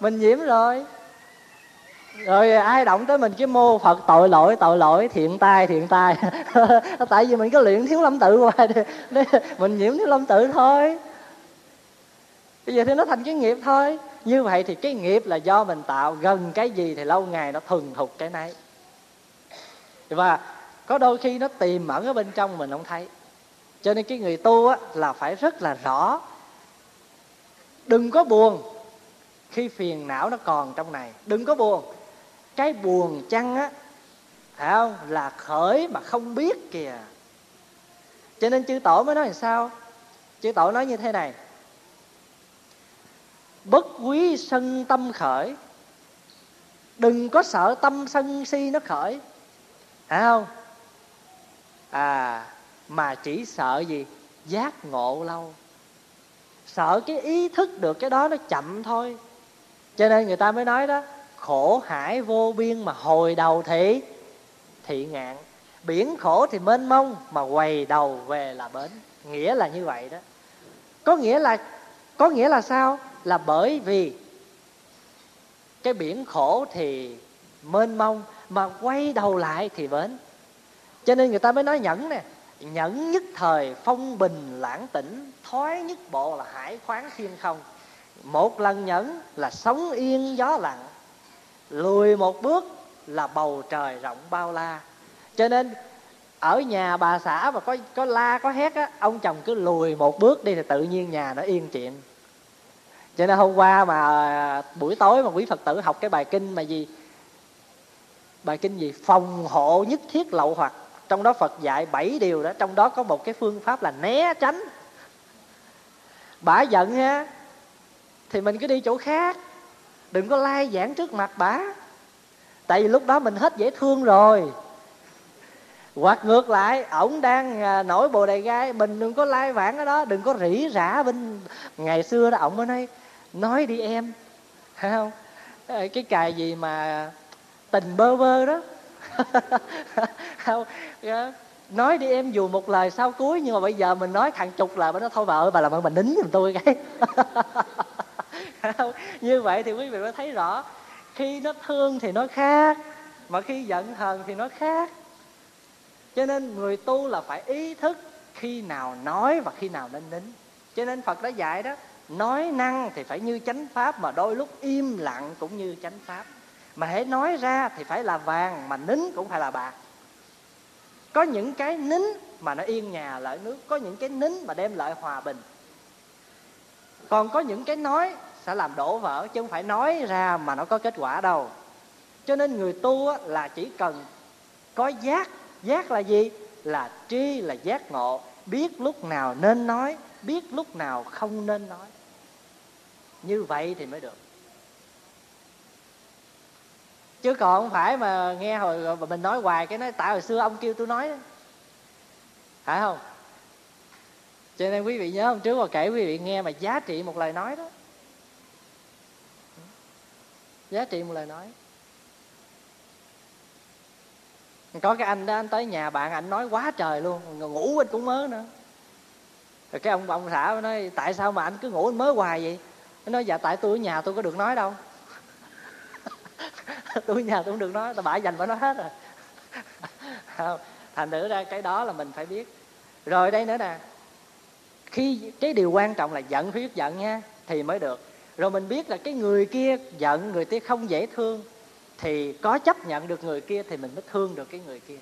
Mình nhiễm rồi. Rồi ai động tới mình cái mô phật, tội lỗi tội lỗi, thiện tai thiện tai. Tại vì mình có luyện thiếu lâm tự hoài mình nhiễm thiếu lâm tự thôi. Bây giờ thì nó thành cái nghiệp thôi. Như vậy thì cái nghiệp là do mình tạo, gần cái gì thì lâu ngày nó thuần thục cái nấy và có đôi khi nó tìm ẩn ở bên trong mình không thấy. Cho nên cái người tu á, là phải rất là rõ. Đừng có buồn khi phiền não nó còn trong này. Đừng có buồn. Cái buồn chăng á phải không? Là khởi mà không biết kìa. Cho nên chư tổ mới nói làm sao? Chư tổ nói như thế này. Bất quý sân tâm khởi. Đừng có sợ tâm sân si nó khởi phải không? À mà chỉ sợ gì? Giác ngộ lâu. Sợ cái ý thức được cái đó nó chậm thôi. Cho nên người ta mới nói đó, khổ hải vô biên mà hồi đầu thị thị ngạn. Biển khổ thì mênh mông, mà quay đầu về là bến. Nghĩa là như vậy đó. Có nghĩa là, có nghĩa là sao? Là bởi vì cái biển khổ thì mênh mông mà quay đầu lại thì bến. Cho nên người ta mới nói nhẫn nè, nhẫn nhất thời, phong bình, lãng tĩnh, thoái nhất bộ là hải khoáng thiên không. Một lần nhẫn là sống yên, gió lặng. Lùi một bước là bầu trời rộng bao la. Cho nên ở nhà bà xã mà có có la, có hét á, ông chồng cứ lùi một bước đi thì tự nhiên nhà nó yên chuyện. Cho nên hôm qua mà à, buổi tối mà quý phật tử học cái bài kinh mà gì bài kinh gì? Phòng hộ nhất thiết lậu hoặc. Trong đó phật dạy bảy điều đó. Trong đó có một cái phương pháp là né tránh. Bả giận ha, thì mình cứ đi chỗ khác. Đừng có lai giảng trước mặt bả. Tại vì lúc đó mình hết dễ thương rồi. Hoặc ngược lại, ổng đang à, nổi bồ đề gai, mình đừng có lai vãng ở đó. Đừng có rỉ rả bên ngày xưa đó. Ổng mới nói nói đi em. Thấy không? Cái cài gì mà tình bơ vơ đó. Không nói đi, em dù một lời sau cuối, nhưng mà bây giờ mình nói thằng chục là nó thôi bà ơi, bà làm ơn bà nín giùm tôi cái. Như vậy thì quý vị mới thấy rõ. Khi nó thương thì nó khác, mà khi giận hờn thì nó khác. Cho nên người tu là phải ý thức khi nào nói và khi nào nên nín. Cho nên phật đã dạy đó, nói năng thì phải như chánh pháp, mà đôi lúc im lặng cũng như chánh pháp mà hãy nói ra thì phải là vàng, mà nín cũng phải là bạc. Có những cái nín mà nó yên nhà lợi nước, có những cái nín mà đem lại hòa bình. Còn có những cái nói sẽ làm đổ vỡ, chứ không phải nói ra mà nó có kết quả đâu. Cho nên người tu là chỉ cần có giác. Giác là gì? Là tri, là giác ngộ. Biết lúc nào nên nói, biết lúc nào không nên nói. Như vậy thì mới được chứ còn không phải mà nghe hồi mà mình nói hoài, cái nói tại hồi xưa ông kêu tôi nói đó. Phải không? Cho nên quý vị nhớ hôm trước mà kể quý vị nghe mà giá trị một lời nói đó. Giá trị một lời nói. Có cái anh đó, anh tới nhà bạn, anh nói quá trời luôn ngủ anh cũng mớ nữa. Rồi cái ông ông xã nói, tại sao mà anh cứ ngủ anh mới hoài vậy? Nó nói dạ tại tôi ở nhà tôi có được nói đâu. tôi nhà tôi không được nói, tao bãi dành phải nói hết rồi. Thành thử ra cái đó là mình phải biết. Rồi đây nữa nè, khi cái điều quan trọng là giận phải biết giận nha, thì mới được. Rồi mình biết là cái người kia giận, người kia không dễ thương, thì có chấp nhận được người kia thì mình mới thương được cái người kia.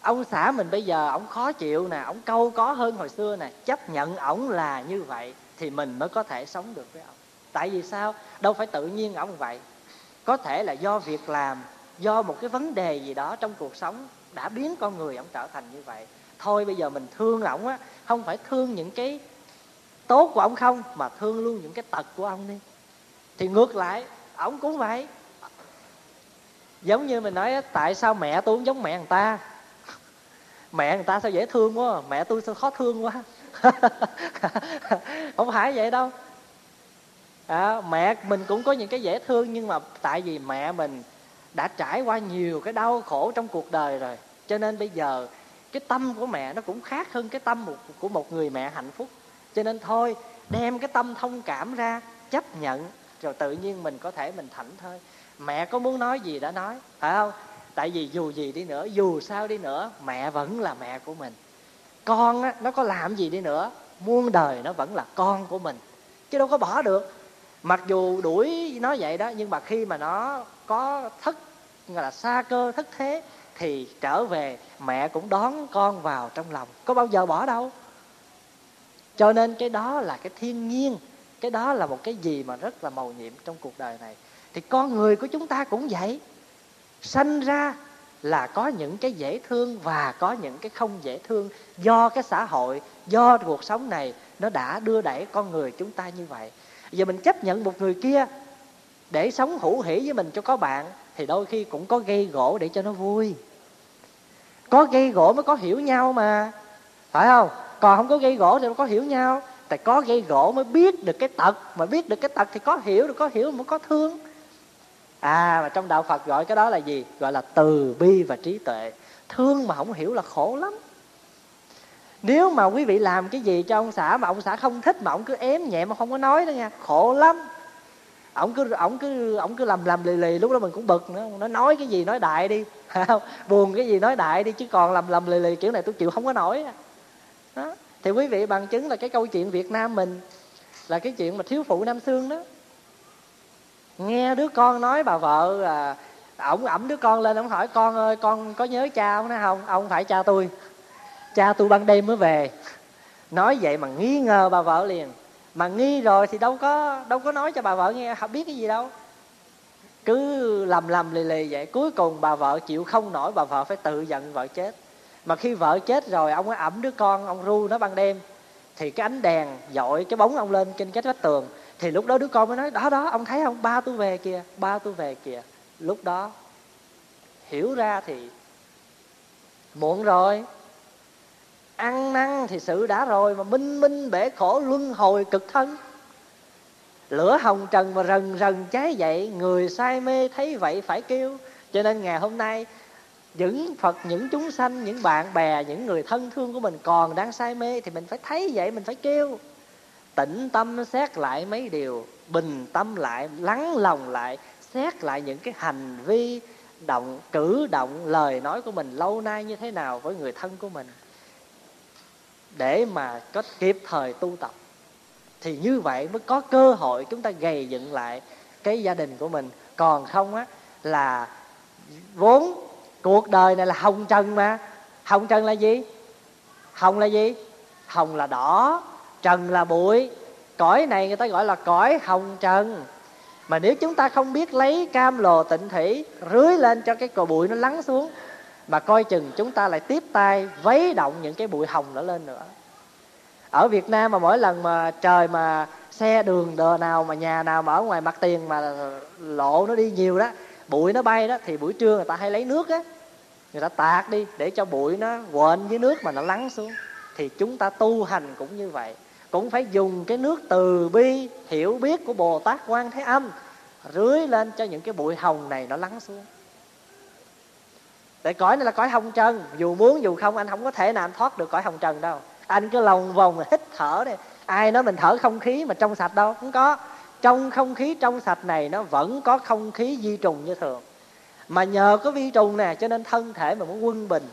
Ông xã mình bây giờ ổng khó chịu nè ổng câu có hơn hồi xưa nè, chấp nhận ổng là như vậy thì mình mới có thể sống được với ông tại vì sao? Đâu phải tự nhiên ông vậy có thể là do việc làm, do một cái vấn đề gì đó trong cuộc sống đã biến con người ông trở thành như vậy. Thôi bây giờ mình thương ổng á, không phải thương những cái tốt của ông không, mà thương luôn những cái tật của ông đi. Thì ngược lại ổng cũng vậy. Giống như mình nói tại sao mẹ tôi cũng giống mẹ người ta? Mẹ người ta sao dễ thương quá, mẹ tôi sao khó thương quá? Không phải vậy đâu à, mẹ mình cũng có những cái dễ thương nhưng mà tại vì mẹ mình đã trải qua nhiều cái đau khổ trong cuộc đời rồi. Cho nên bây giờ cái tâm của mẹ nó cũng khác hơn cái tâm một, của một người mẹ hạnh phúc. Cho nên thôi đem cái tâm thông cảm ra chấp nhận rồi tự nhiên mình có thể mình thảnh thơi. Mẹ có muốn nói gì đã nói phải không? Tại vì dù gì đi nữa dù sao đi nữa mẹ vẫn là mẹ của mình. Con á nó có làm gì đi nữa muôn đời nó vẫn là con của mình. Chứ đâu có bỏ được mặc dù đuổi nó vậy đó, nhưng mà khi mà nó có thất gọi là xa cơ thất thế, thì trở về, mẹ cũng đón con vào trong lòng. Có bao giờ bỏ đâu. Cho nên cái đó là cái thiên nhiên, cái đó là một cái gì mà rất là màu nhiệm trong cuộc đời này. Thì con người của chúng ta cũng vậy. Sanh ra là có những cái dễ thương và có những cái không dễ thương. Do cái xã hội, do cuộc sống này, nó đã đưa đẩy con người chúng ta như vậy giờ mình chấp nhận một người kia để sống hữu hỷ với mình cho có bạn, thì đôi khi cũng có gây gỗ để cho nó vui. Có gây gỗ mới có hiểu nhau mà. Phải không? Còn không có gây gỗ thì không có hiểu nhau. Tại có gây gỗ mới biết được cái tật. Mà biết được cái tật thì có hiểu được, có hiểu mới có thương. À mà trong đạo phật gọi cái đó là gì? Gọi là từ bi và trí tuệ. Thương mà không hiểu là khổ lắm nếu mà quý vị làm cái gì cho ông xã mà ông xã không thích mà ông cứ ém nhẹ mà không có nói đó nha, khổ lắm. Ổng cứ ổng cứ ổng cứ làm làm lì lì, lúc đó mình cũng bực nữa nó nói cái gì nói đại đi buồn cái gì nói đại đi, chứ còn làm làm lì lì kiểu này tôi chịu không có nổi đó, thì quý vị bằng chứng là cái câu chuyện việt nam mình là cái chuyện mà thiếu phụ nam xương đó. Nghe đứa con nói bà vợ là, ổng ẩm đứa con lên ổng hỏi, con ơi, con có nhớ cha không nói không? Ông phải cha tôi cha tôi ban đêm mới về. Nói vậy mà nghi ngờ bà vợ liền. Mà nghi rồi thì đâu có đâu có nói cho bà vợ nghe không biết cái gì đâu. Cứ lầm lầm lì lì vậy, cuối cùng bà vợ chịu không nổi, bà vợ phải tự giận vợ chết. Mà khi vợ chết rồi, ông ấy ẩm đứa con, ông ru nó ban đêm. Thì cái ánh đèn dội, cái bóng ông lên trên cái vách tường. Thì lúc đó đứa con mới nói, đó đó, ông thấy không? Ba tôi về kìa, ba tôi về kìa. Lúc đó, hiểu ra thì muộn rồi ăn năn thì sự đã rồi mà minh minh bể khổ luân hồi cực thân. Lửa hồng trần mà rần rần cháy dậy, người say mê thấy vậy phải kêu. Cho nên ngày hôm nay, những phật, những chúng sanh, những bạn bè, những người thân thương của mình còn đang say mê thì mình phải thấy vậy, mình phải kêu. Tĩnh tâm xét lại mấy điều, bình tâm lại, lắng lòng lại, xét lại những cái hành vi, động, cử động, lời nói của mình lâu nay như thế nào với người thân của mình để mà có kịp thời tu tập, thì như vậy mới có cơ hội chúng ta gầy dựng lại cái gia đình của mình. Còn không á, là vốn cuộc đời này là hồng trần mà. Hồng trần là gì? Hồng là gì? Hồng là đỏ, trần là bụi. Cõi này người ta gọi là cõi hồng trần. Mà nếu chúng ta không biết lấy cam lồ tịnh thủy, rưới lên cho cái cò bụi nó lắng xuống mà coi chừng chúng ta lại tiếp tay vấy động những cái bụi hồng đó lên nữa. Ở Việt Nam mà mỗi lần mà trời mà xe đường đờ nào mà nhà nào mà ở ngoài mặt tiền mà lộ nó đi nhiều đó, bụi nó bay đó, thì buổi trưa người ta hay lấy nước á, người ta tạt đi để cho bụi nó quện với nước mà nó lắng xuống. Thì chúng ta tu hành cũng như vậy. Cũng phải dùng cái nước từ bi, hiểu biết của bồ tát quan thế âm rưới lên cho những cái bụi hồng này nó lắng xuống tại cõi này là cõi hồng trần. Dù muốn dù không anh không có thể nào anh thoát được cõi hồng trần đâu. Anh cứ lòng vòng hít thở đây ai nói mình thở không khí mà trong sạch đâu? Không có. Trong không khí trong sạch này nó vẫn có không khí di trùng như thường. Mà nhờ có vi trùng nè cho nên thân thể mà muốn quân bình.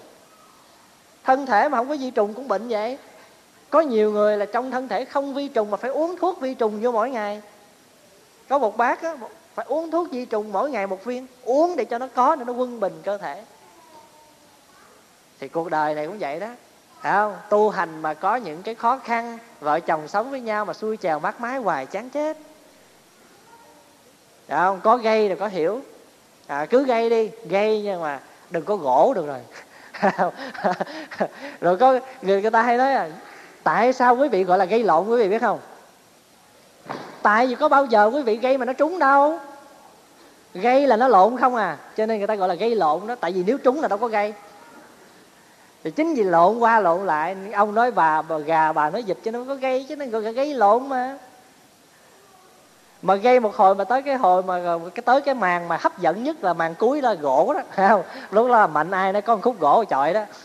Thân thể mà không có vi trùng cũng bệnh vậy. Có nhiều người là trong thân thể không vi trùng mà phải uống thuốc vi trùng vô mỗi ngày. Có một bác á, phải uống thuốc vi trùng mỗi ngày một viên. Uống để cho nó có để nó quân bình cơ thể thì cuộc đời này cũng vậy đó. Không? Tu hành mà có những cái khó khăn vợ chồng sống với nhau mà xui chèo mắt mái hoài chán chết. Không? Có gây rồi có hiểu. À, cứ gây đi gây nhưng mà đừng có gỗ được rồi. Rồi có người, người ta hay nói là tại sao quý vị gọi là gây lộn? Quý vị biết không? Tại vì có bao giờ quý vị gây mà nó trúng đâu. Gây là nó lộn không à. Cho nên người ta gọi là gây lộn đó tại vì nếu trúng là đâu có gây thì chính vì lộn qua lộn lại ông nói bà, bà gà bà nói dịch cho nó có gây chứ nó gọi là gây lộn mà. Mà gây một hồi mà tới cái hồi mà cái tới cái màn mà hấp dẫn nhất là màn cuối là gỗ đó không? Lúc đó là mạnh ai nó có một khúc gỗ chọi đó.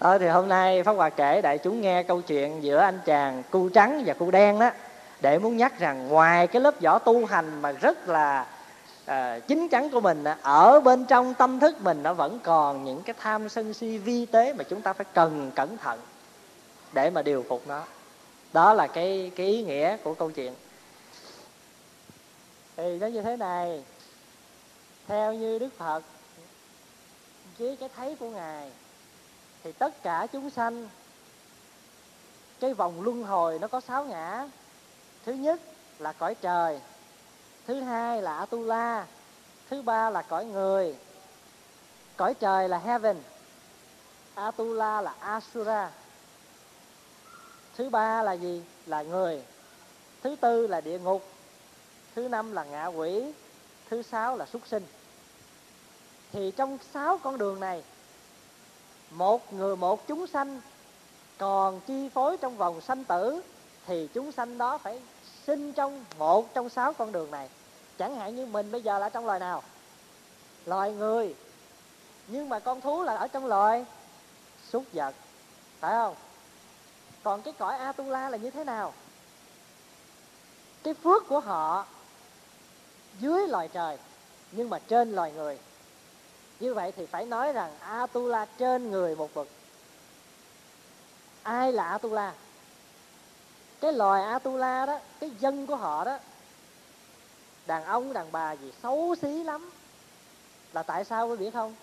Đó thì hôm nay pháp hòa kể đại chúng nghe câu chuyện giữa anh chàng cu trắng và cu đen đó để muốn nhắc rằng ngoài cái lớp vỏ tu hành mà rất là à, chính chắn của mình ở bên trong tâm thức mình nó vẫn còn những cái tham sân si vi tế mà chúng ta phải cần cẩn thận để mà điều phục nó. Đó là cái cái ý nghĩa của câu chuyện. Thì nó như thế này theo như đức phật với cái thấy của ngài thì tất cả chúng sanh cái vòng luân hồi nó có sáu ngã. Thứ nhất là cõi trời thứ hai là atula. Thứ ba là cõi người. Cõi trời là heaven. Atula là asura. Thứ ba là gì? Là người. Thứ tư là địa ngục. Thứ năm là ngạ quỷ. Thứ sáu là súc sinh. Thì trong sáu con đường này, một người, một chúng sanh còn chi phối trong vòng sanh tử, thì chúng sanh đó phải sinh trong một trong sáu con đường này. Chẳng hạn như mình bây giờ là trong loài nào? Loài người. Nhưng mà con thú là ở trong loài súc vật. Phải không? Còn cái cõi atula là như thế nào? Cái phước của họ dưới loài trời, nhưng mà trên loài người. Như vậy thì phải nói rằng atula trên người một bậc ai là atula? Cái loài atula đó, cái dân của họ đó, đàn ông, đàn bà gì, xấu xí lắm. Là tại sao quý vị không?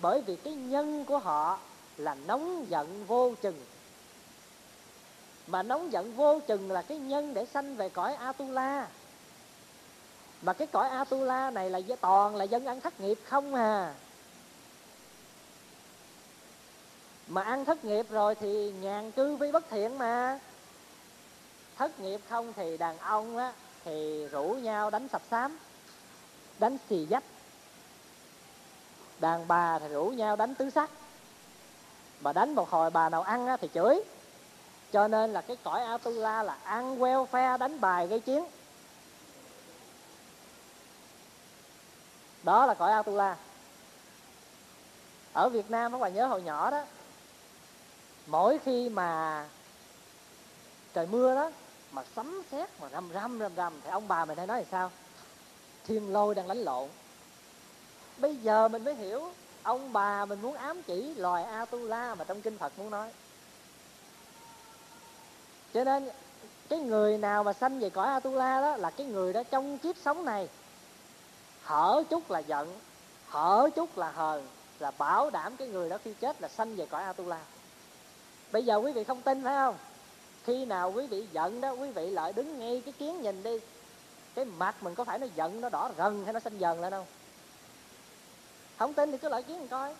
Bởi vì cái nhân của họ là nóng giận vô chừng. Mà nóng giận vô chừng là cái nhân để sanh về cõi atula. Mà cái cõi atula này là toàn là dân ăn thất nghiệp không à. Mà ăn thất nghiệp rồi thì nhàn cư với bất thiện mà thất nghiệp không thì đàn ông á thì rủ nhau đánh sập sám đánh xì dách đàn bà thì rủ nhau đánh tứ sắc. Mà đánh một hồi bà nào ăn á, thì chửi. Cho nên là cái cõi Atula là ăn welfare đánh bài gây chiến. Đó là cõi Atula. Ở Việt Nam các bạn nhớ hồi nhỏ đó mỗi khi mà trời mưa đó mà sấm sét mà rầm rầm rầm rầm thì ông bà mình hay nói là sao? Thiên lôi đang đánh lộn. Bây giờ mình mới hiểu, ông bà mình muốn ám chỉ loài Atula mà trong kinh Phật muốn nói. Cho nên, cái người nào mà sanh về cõi Atula đó là cái người đó trong kiếp sống này. Hở chút là giận, hở chút là hờn, là bảo đảm cái người đó khi chết là sanh về cõi Atula. Bây giờ quý vị không tin, phải không? Khi nào quý vị giận đó, quý vị lại đứng ngay cái kiến nhìn đi. Cái mặt mình có phải nó giận, nó đỏ rần hay nó xanh dần lên không? Không tin thì cứ lại kiến mình coi.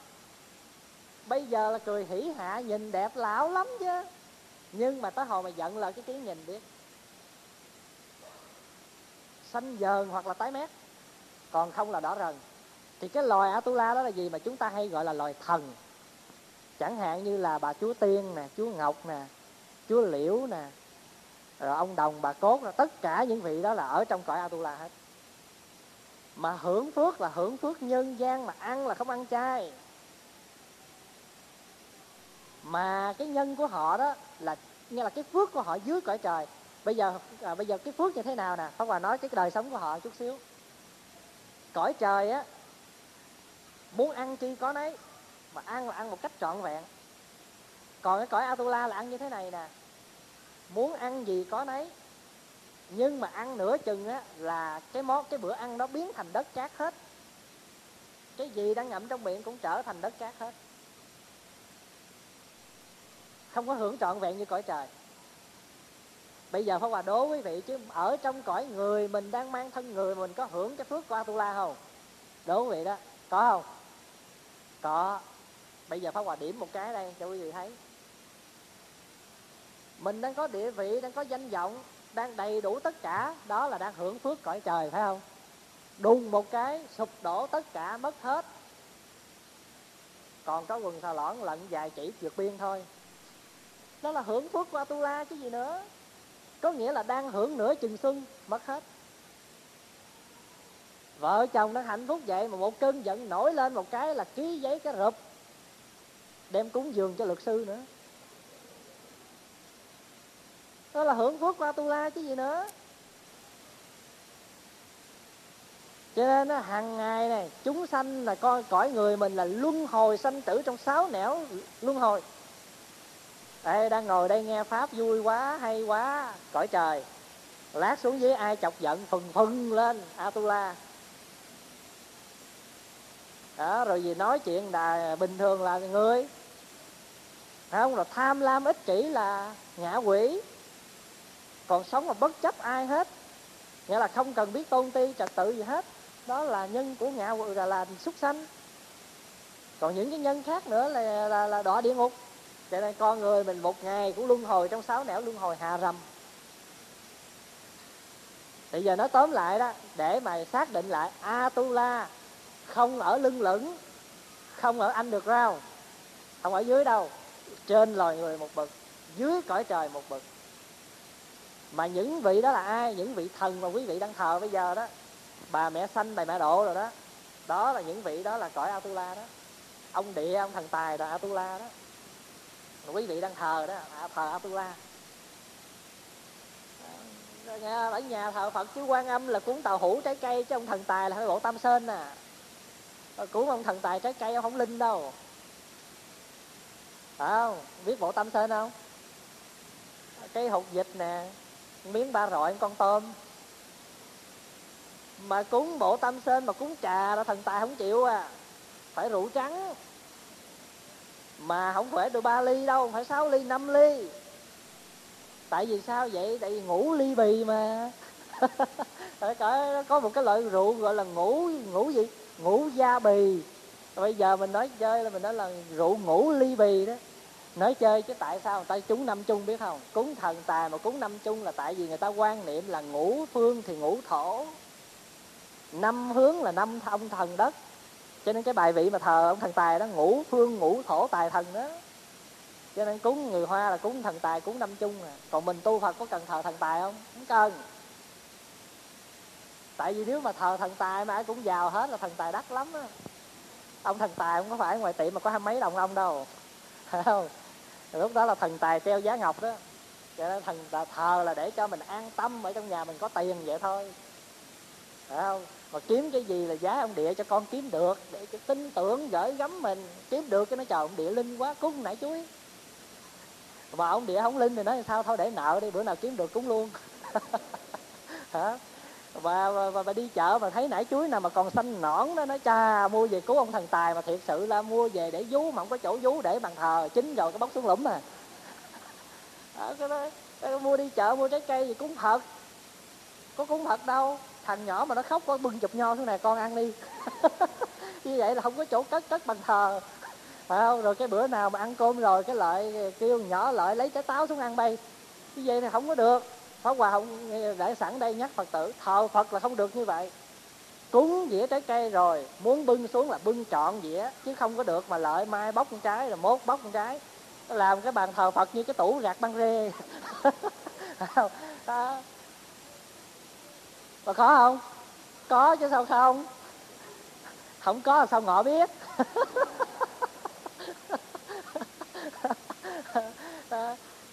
Bây giờ là cười hỉ hạ, nhìn đẹp lão lắm chứ. Nhưng mà tới hồi mà giận là cái kiến nhìn biết. Xanh dờn hoặc là tái mét, còn không là đỏ rần. Thì cái loài atula đó là gì mà chúng ta hay gọi là loài thần? Chẳng hạn như là bà chúa tiên nè, chúa ngọc nè chúa liễu nè rồi ông đồng bà cốt là tất cả những vị đó là ở trong cõi atula hết. Mà hưởng phước là hưởng phước nhân gian mà ăn là không ăn chay. Mà cái nhân của họ đó là nghe là cái phước của họ dưới cõi trời. Bây giờ à, bây giờ cái phước như thế nào nè? Pháp hòa nói cái đời sống của họ chút xíu. Cõi trời á muốn ăn chi có nấy mà ăn là ăn một cách trọn vẹn còn cái cõi atula là ăn như thế này nè. Muốn ăn gì có nấy. Nhưng mà ăn nửa chừng á, là cái món, cái bữa ăn đó biến thành đất cát hết. Cái gì đang ngậm trong miệng cũng trở thành đất cát hết. Không có hưởng trọn vẹn như cõi trời. Bây giờ Pháp Hòa đố quý vị chứ ở trong cõi người mình đang mang thân người mình có hưởng cái phước của Atula không? Đố quý vị đó, có không? Có. Bây giờ Pháp Hòa điểm một cái đây cho quý vị thấy mình đang có địa vị, đang có danh vọng, đang đầy đủ tất cả, đó là đang hưởng phước cõi trời, phải không? Đùng một cái, sụp đổ tất cả, mất hết. Còn có quần xà lõn lận dài chỉ vượt biên thôi. Đó là hưởng phước qua tu la chứ gì nữa. Có nghĩa là đang hưởng nửa chừng xuân, mất hết. Vợ chồng đang hạnh phúc vậy mà một cơn giận nổi lên một cái là ký giấy cái rụp, đem cúng dường cho luật sư nữa đó là hưởng phước qua tu la chứ gì nữa. Cho nên nó hàng ngày này, chúng sanh là coi, cõi người mình là luân hồi sanh tử trong sáu nẻo luân hồi. Đây đang ngồi đây nghe pháp vui quá, hay quá, cõi trời. Lát xuống dưới ai chọc giận, phừng phừng lên, atula. Đó, rồi gì nói chuyện đà, bình thường là người. Không, là tham lam ích kỷ là ngã quỷ còn sống mà bất chấp ai hết. Nghĩa là không cần biết tôn ti trật tự gì hết. Đó là nhân của ngạ quỷ là, là súc sanh. Còn những cái nhân khác nữa là là, là đọa địa ngục. Cho nên con người mình một ngày cũng luân hồi trong sáu nẻo luân hồi hà rầm. Bây giờ nói tóm lại đó để mà xác định lại atula không ở lưng lửng không ở anh được rau không ở dưới đâu trên loài người một bậc dưới cõi trời một bậc mà những vị đó là ai? Những vị thần mà quý vị đang thờ bây giờ đó. Bà mẹ sanh, bà mẹ độ rồi đó. Đó là những vị đó là cõi atula đó. Ông địa, ông thần tài là atula đó. Mà quý vị đang thờ đó thờ atula. Ở nhà thờ phật, chứ quan âm là cuốn tàu hũ trái cây, chứ ông thần tài là phải bộ tam sơn nè à. cuốn ông thần tài trái cây, ông không linh đâu. Phải không? Biết bộ tam sơn không? Cái hột vịt nè miếng ba rọi con tôm. Mà cúng bộ tam sên mà cúng trà là thần tài không chịu à. Phải rượu trắng. Mà không phải được ba ly đâu, phải sáu ly, năm ly. Tại vì sao vậy? Tại vì ngủ ly bì mà. Có có một cái loại rượu gọi là ngủ ngủ gì? Ngủ da bì. Bây giờ mình nói chơi là mình nói là rượu ngủ ly bì đó nói chơi chứ tại sao người ta cúng năm chung biết không? Cúng thần tài mà cúng năm chung là tại vì người ta quan niệm là ngũ phương thì ngũ thổ. Năm hướng là năm ông thần đất. Cho nên cái bài vị mà thờ ông thần tài đó, ngũ phương, ngũ thổ, tài thần đó. Cho nên cúng người hoa là cúng thần tài, cúng năm chung à. Còn mình tu phật có cần thờ thần tài không? Không cần. Tại vì nếu mà thờ thần tài mà ai cũng giàu hết là thần tài đắt lắm á. Ông thần tài không có phải ngoài tiệm mà có hai mấy đồng ông đâu. Phải không? Lúc đó là thần tài treo giá ngọc đó. Cho nên thần thờ là để cho mình an tâm ở trong nhà mình có tiền vậy thôi. Phải không? Mà kiếm cái gì là giá ông địa cho con kiếm được, để cho tin tưởng gửi gắm mình. Kiếm được cái nó chờ ông địa linh quá, cúng nãy chuối. Mà ông địa không linh thì nói sao, thôi để nợ đi, bữa nào kiếm được cúng luôn. Hả? Và, và, và, và đi chợ mà thấy nải chuối nào mà còn xanh nõn đó nó cha mua về cứu ông thần tài mà thiệt sự là mua về để vú mà không có chỗ vú để bàn thờ chín rồi cái bóc xuống lũng mà à, cái đó, cái mua đi chợ mua trái cây gì cúng thật. Có cúng thật đâu. Thằng nhỏ mà nó khóc có bưng chụp nho xuống này con ăn đi. Như vậy là không có chỗ cất cất bằng thờ. Phải không? Rồi cái bữa nào mà ăn cơm rồi cái lợi kêu nhỏ lợi lấy trái táo xuống ăn bay. Như vậy thì không có được pháp hòa không để sẵn đây nhắc phật tử. Thờ phật là không được như vậy. Cúng dĩa trái cây rồi, muốn bưng xuống là bưng trọn dĩa, chứ không có được mà lợi mai bóc con trái rồi mốt bóc con trái. Làm cái bàn thờ phật như cái tủ gạt băng rê. Đó. Mà khó không? Có chứ sao không? Không có là sao ngọ biết.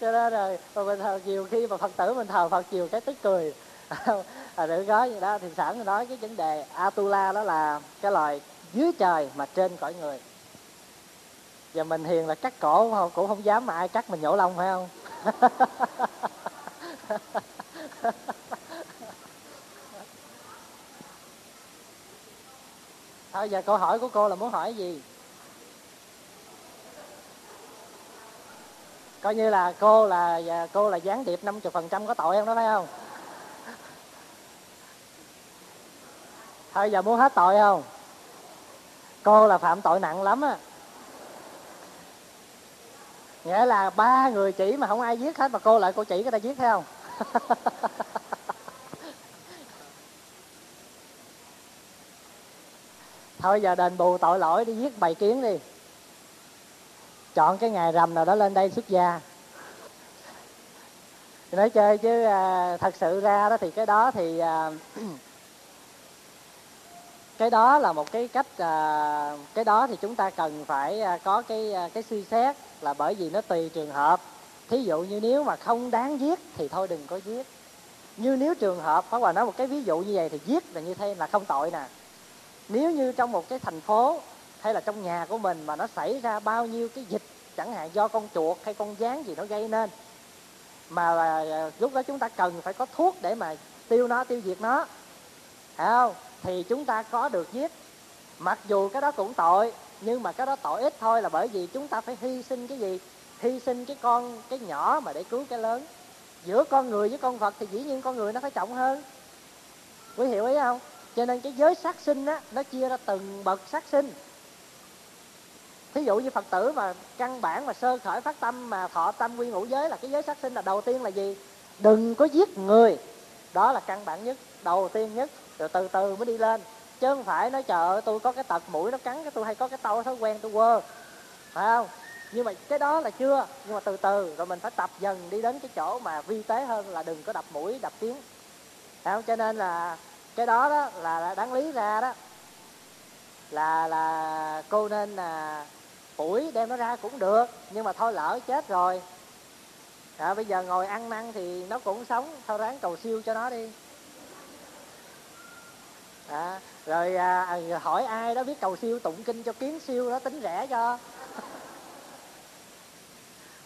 cho đó rồi mình thờ nhiều khi mà phật tử mình thờ phật nhiều cái tức cười. À, đừng có gì đó thì sẵn nói cái vấn đề atula đó là cái loài dưới trời mà trên cõi người. Và mình hiền là cắt cổ cũng không dám mà ai cắt mình nhổ lông phải không? Thôi giờ câu hỏi của cô là muốn hỏi gì? Coi như là cô là à, cô là gián điệp 50 phần trăm có tội không đó phải không? Thôi giờ muốn hết tội không? Cô là phạm tội nặng lắm á. Nghĩa là ba người chỉ mà không ai giết hết, mà cô lại cô chỉ người ta giết, thấy không? Thôi giờ đền bù tội lỗi đi giết bầy kiến đi chọn cái ngày rằm nào đó lên đây xuất gia. Thì nói chơi chứ à, thật sự ra đó thì cái đó thì à, cái đó là một cái cách à, cái đó thì chúng ta cần phải à, có cái à, cái suy xét là bởi vì nó tùy trường hợp. Thí dụ như nếu mà không đáng giết thì thôi đừng có giết. Như nếu trường hợp Pháp Hòa nói một cái ví dụ như vậy thì giết là như thế là không tội nè. Nếu như trong một cái thành phố hay là trong nhà của mình mà nó xảy ra bao nhiêu cái dịch chẳng hạn do con chuột hay con gián gì nó gây nên. Mà là, lúc đó chúng ta cần phải có thuốc để mà tiêu nó tiêu diệt nó. Phải không? Thì chúng ta có được giết. Mặc dù cái đó cũng tội nhưng mà cái đó tội ít thôi là bởi vì chúng ta phải hy sinh cái gì? Hy sinh cái con cái nhỏ mà để cứu cái lớn. Giữa con người với con vật thì dĩ nhiên con người nó phải trọng hơn. Quý hiểu ý không? Cho nên cái giới sát sinh á nó chia ra từng bậc sát sinh thí dụ như phật tử mà căn bản mà sơ khởi phát tâm mà thọ tâm quy ngũ giới là cái giới sát sinh là đầu tiên là gì? Đừng có giết người. Đó là căn bản nhất, đầu tiên nhất, rồi từ từ mới đi lên. Chứ không phải nói chờ tôi có cái tật mũi nó cắn, cái tôi hay có cái tao thói quen tôi quơ. Phải không? Nhưng mà cái đó là chưa. Nhưng mà từ từ, rồi mình phải tập dần đi đến cái chỗ mà vi tế hơn là đừng có đập mũi, đập tiếng phải không? Cho nên là cái đó đó là đáng lý ra đó. Là là cô nên là phủi đem nó ra cũng được nhưng mà thôi lỡ chết rồi. À, bây giờ ngồi ăn năn thì nó cũng sống thôi ráng cầu siêu cho nó đi. À, rồi à, à hỏi ai đó biết cầu siêu tụng kinh cho kiến siêu đó tính rẻ cho.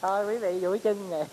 Thôi quý vị duỗi chân vậy.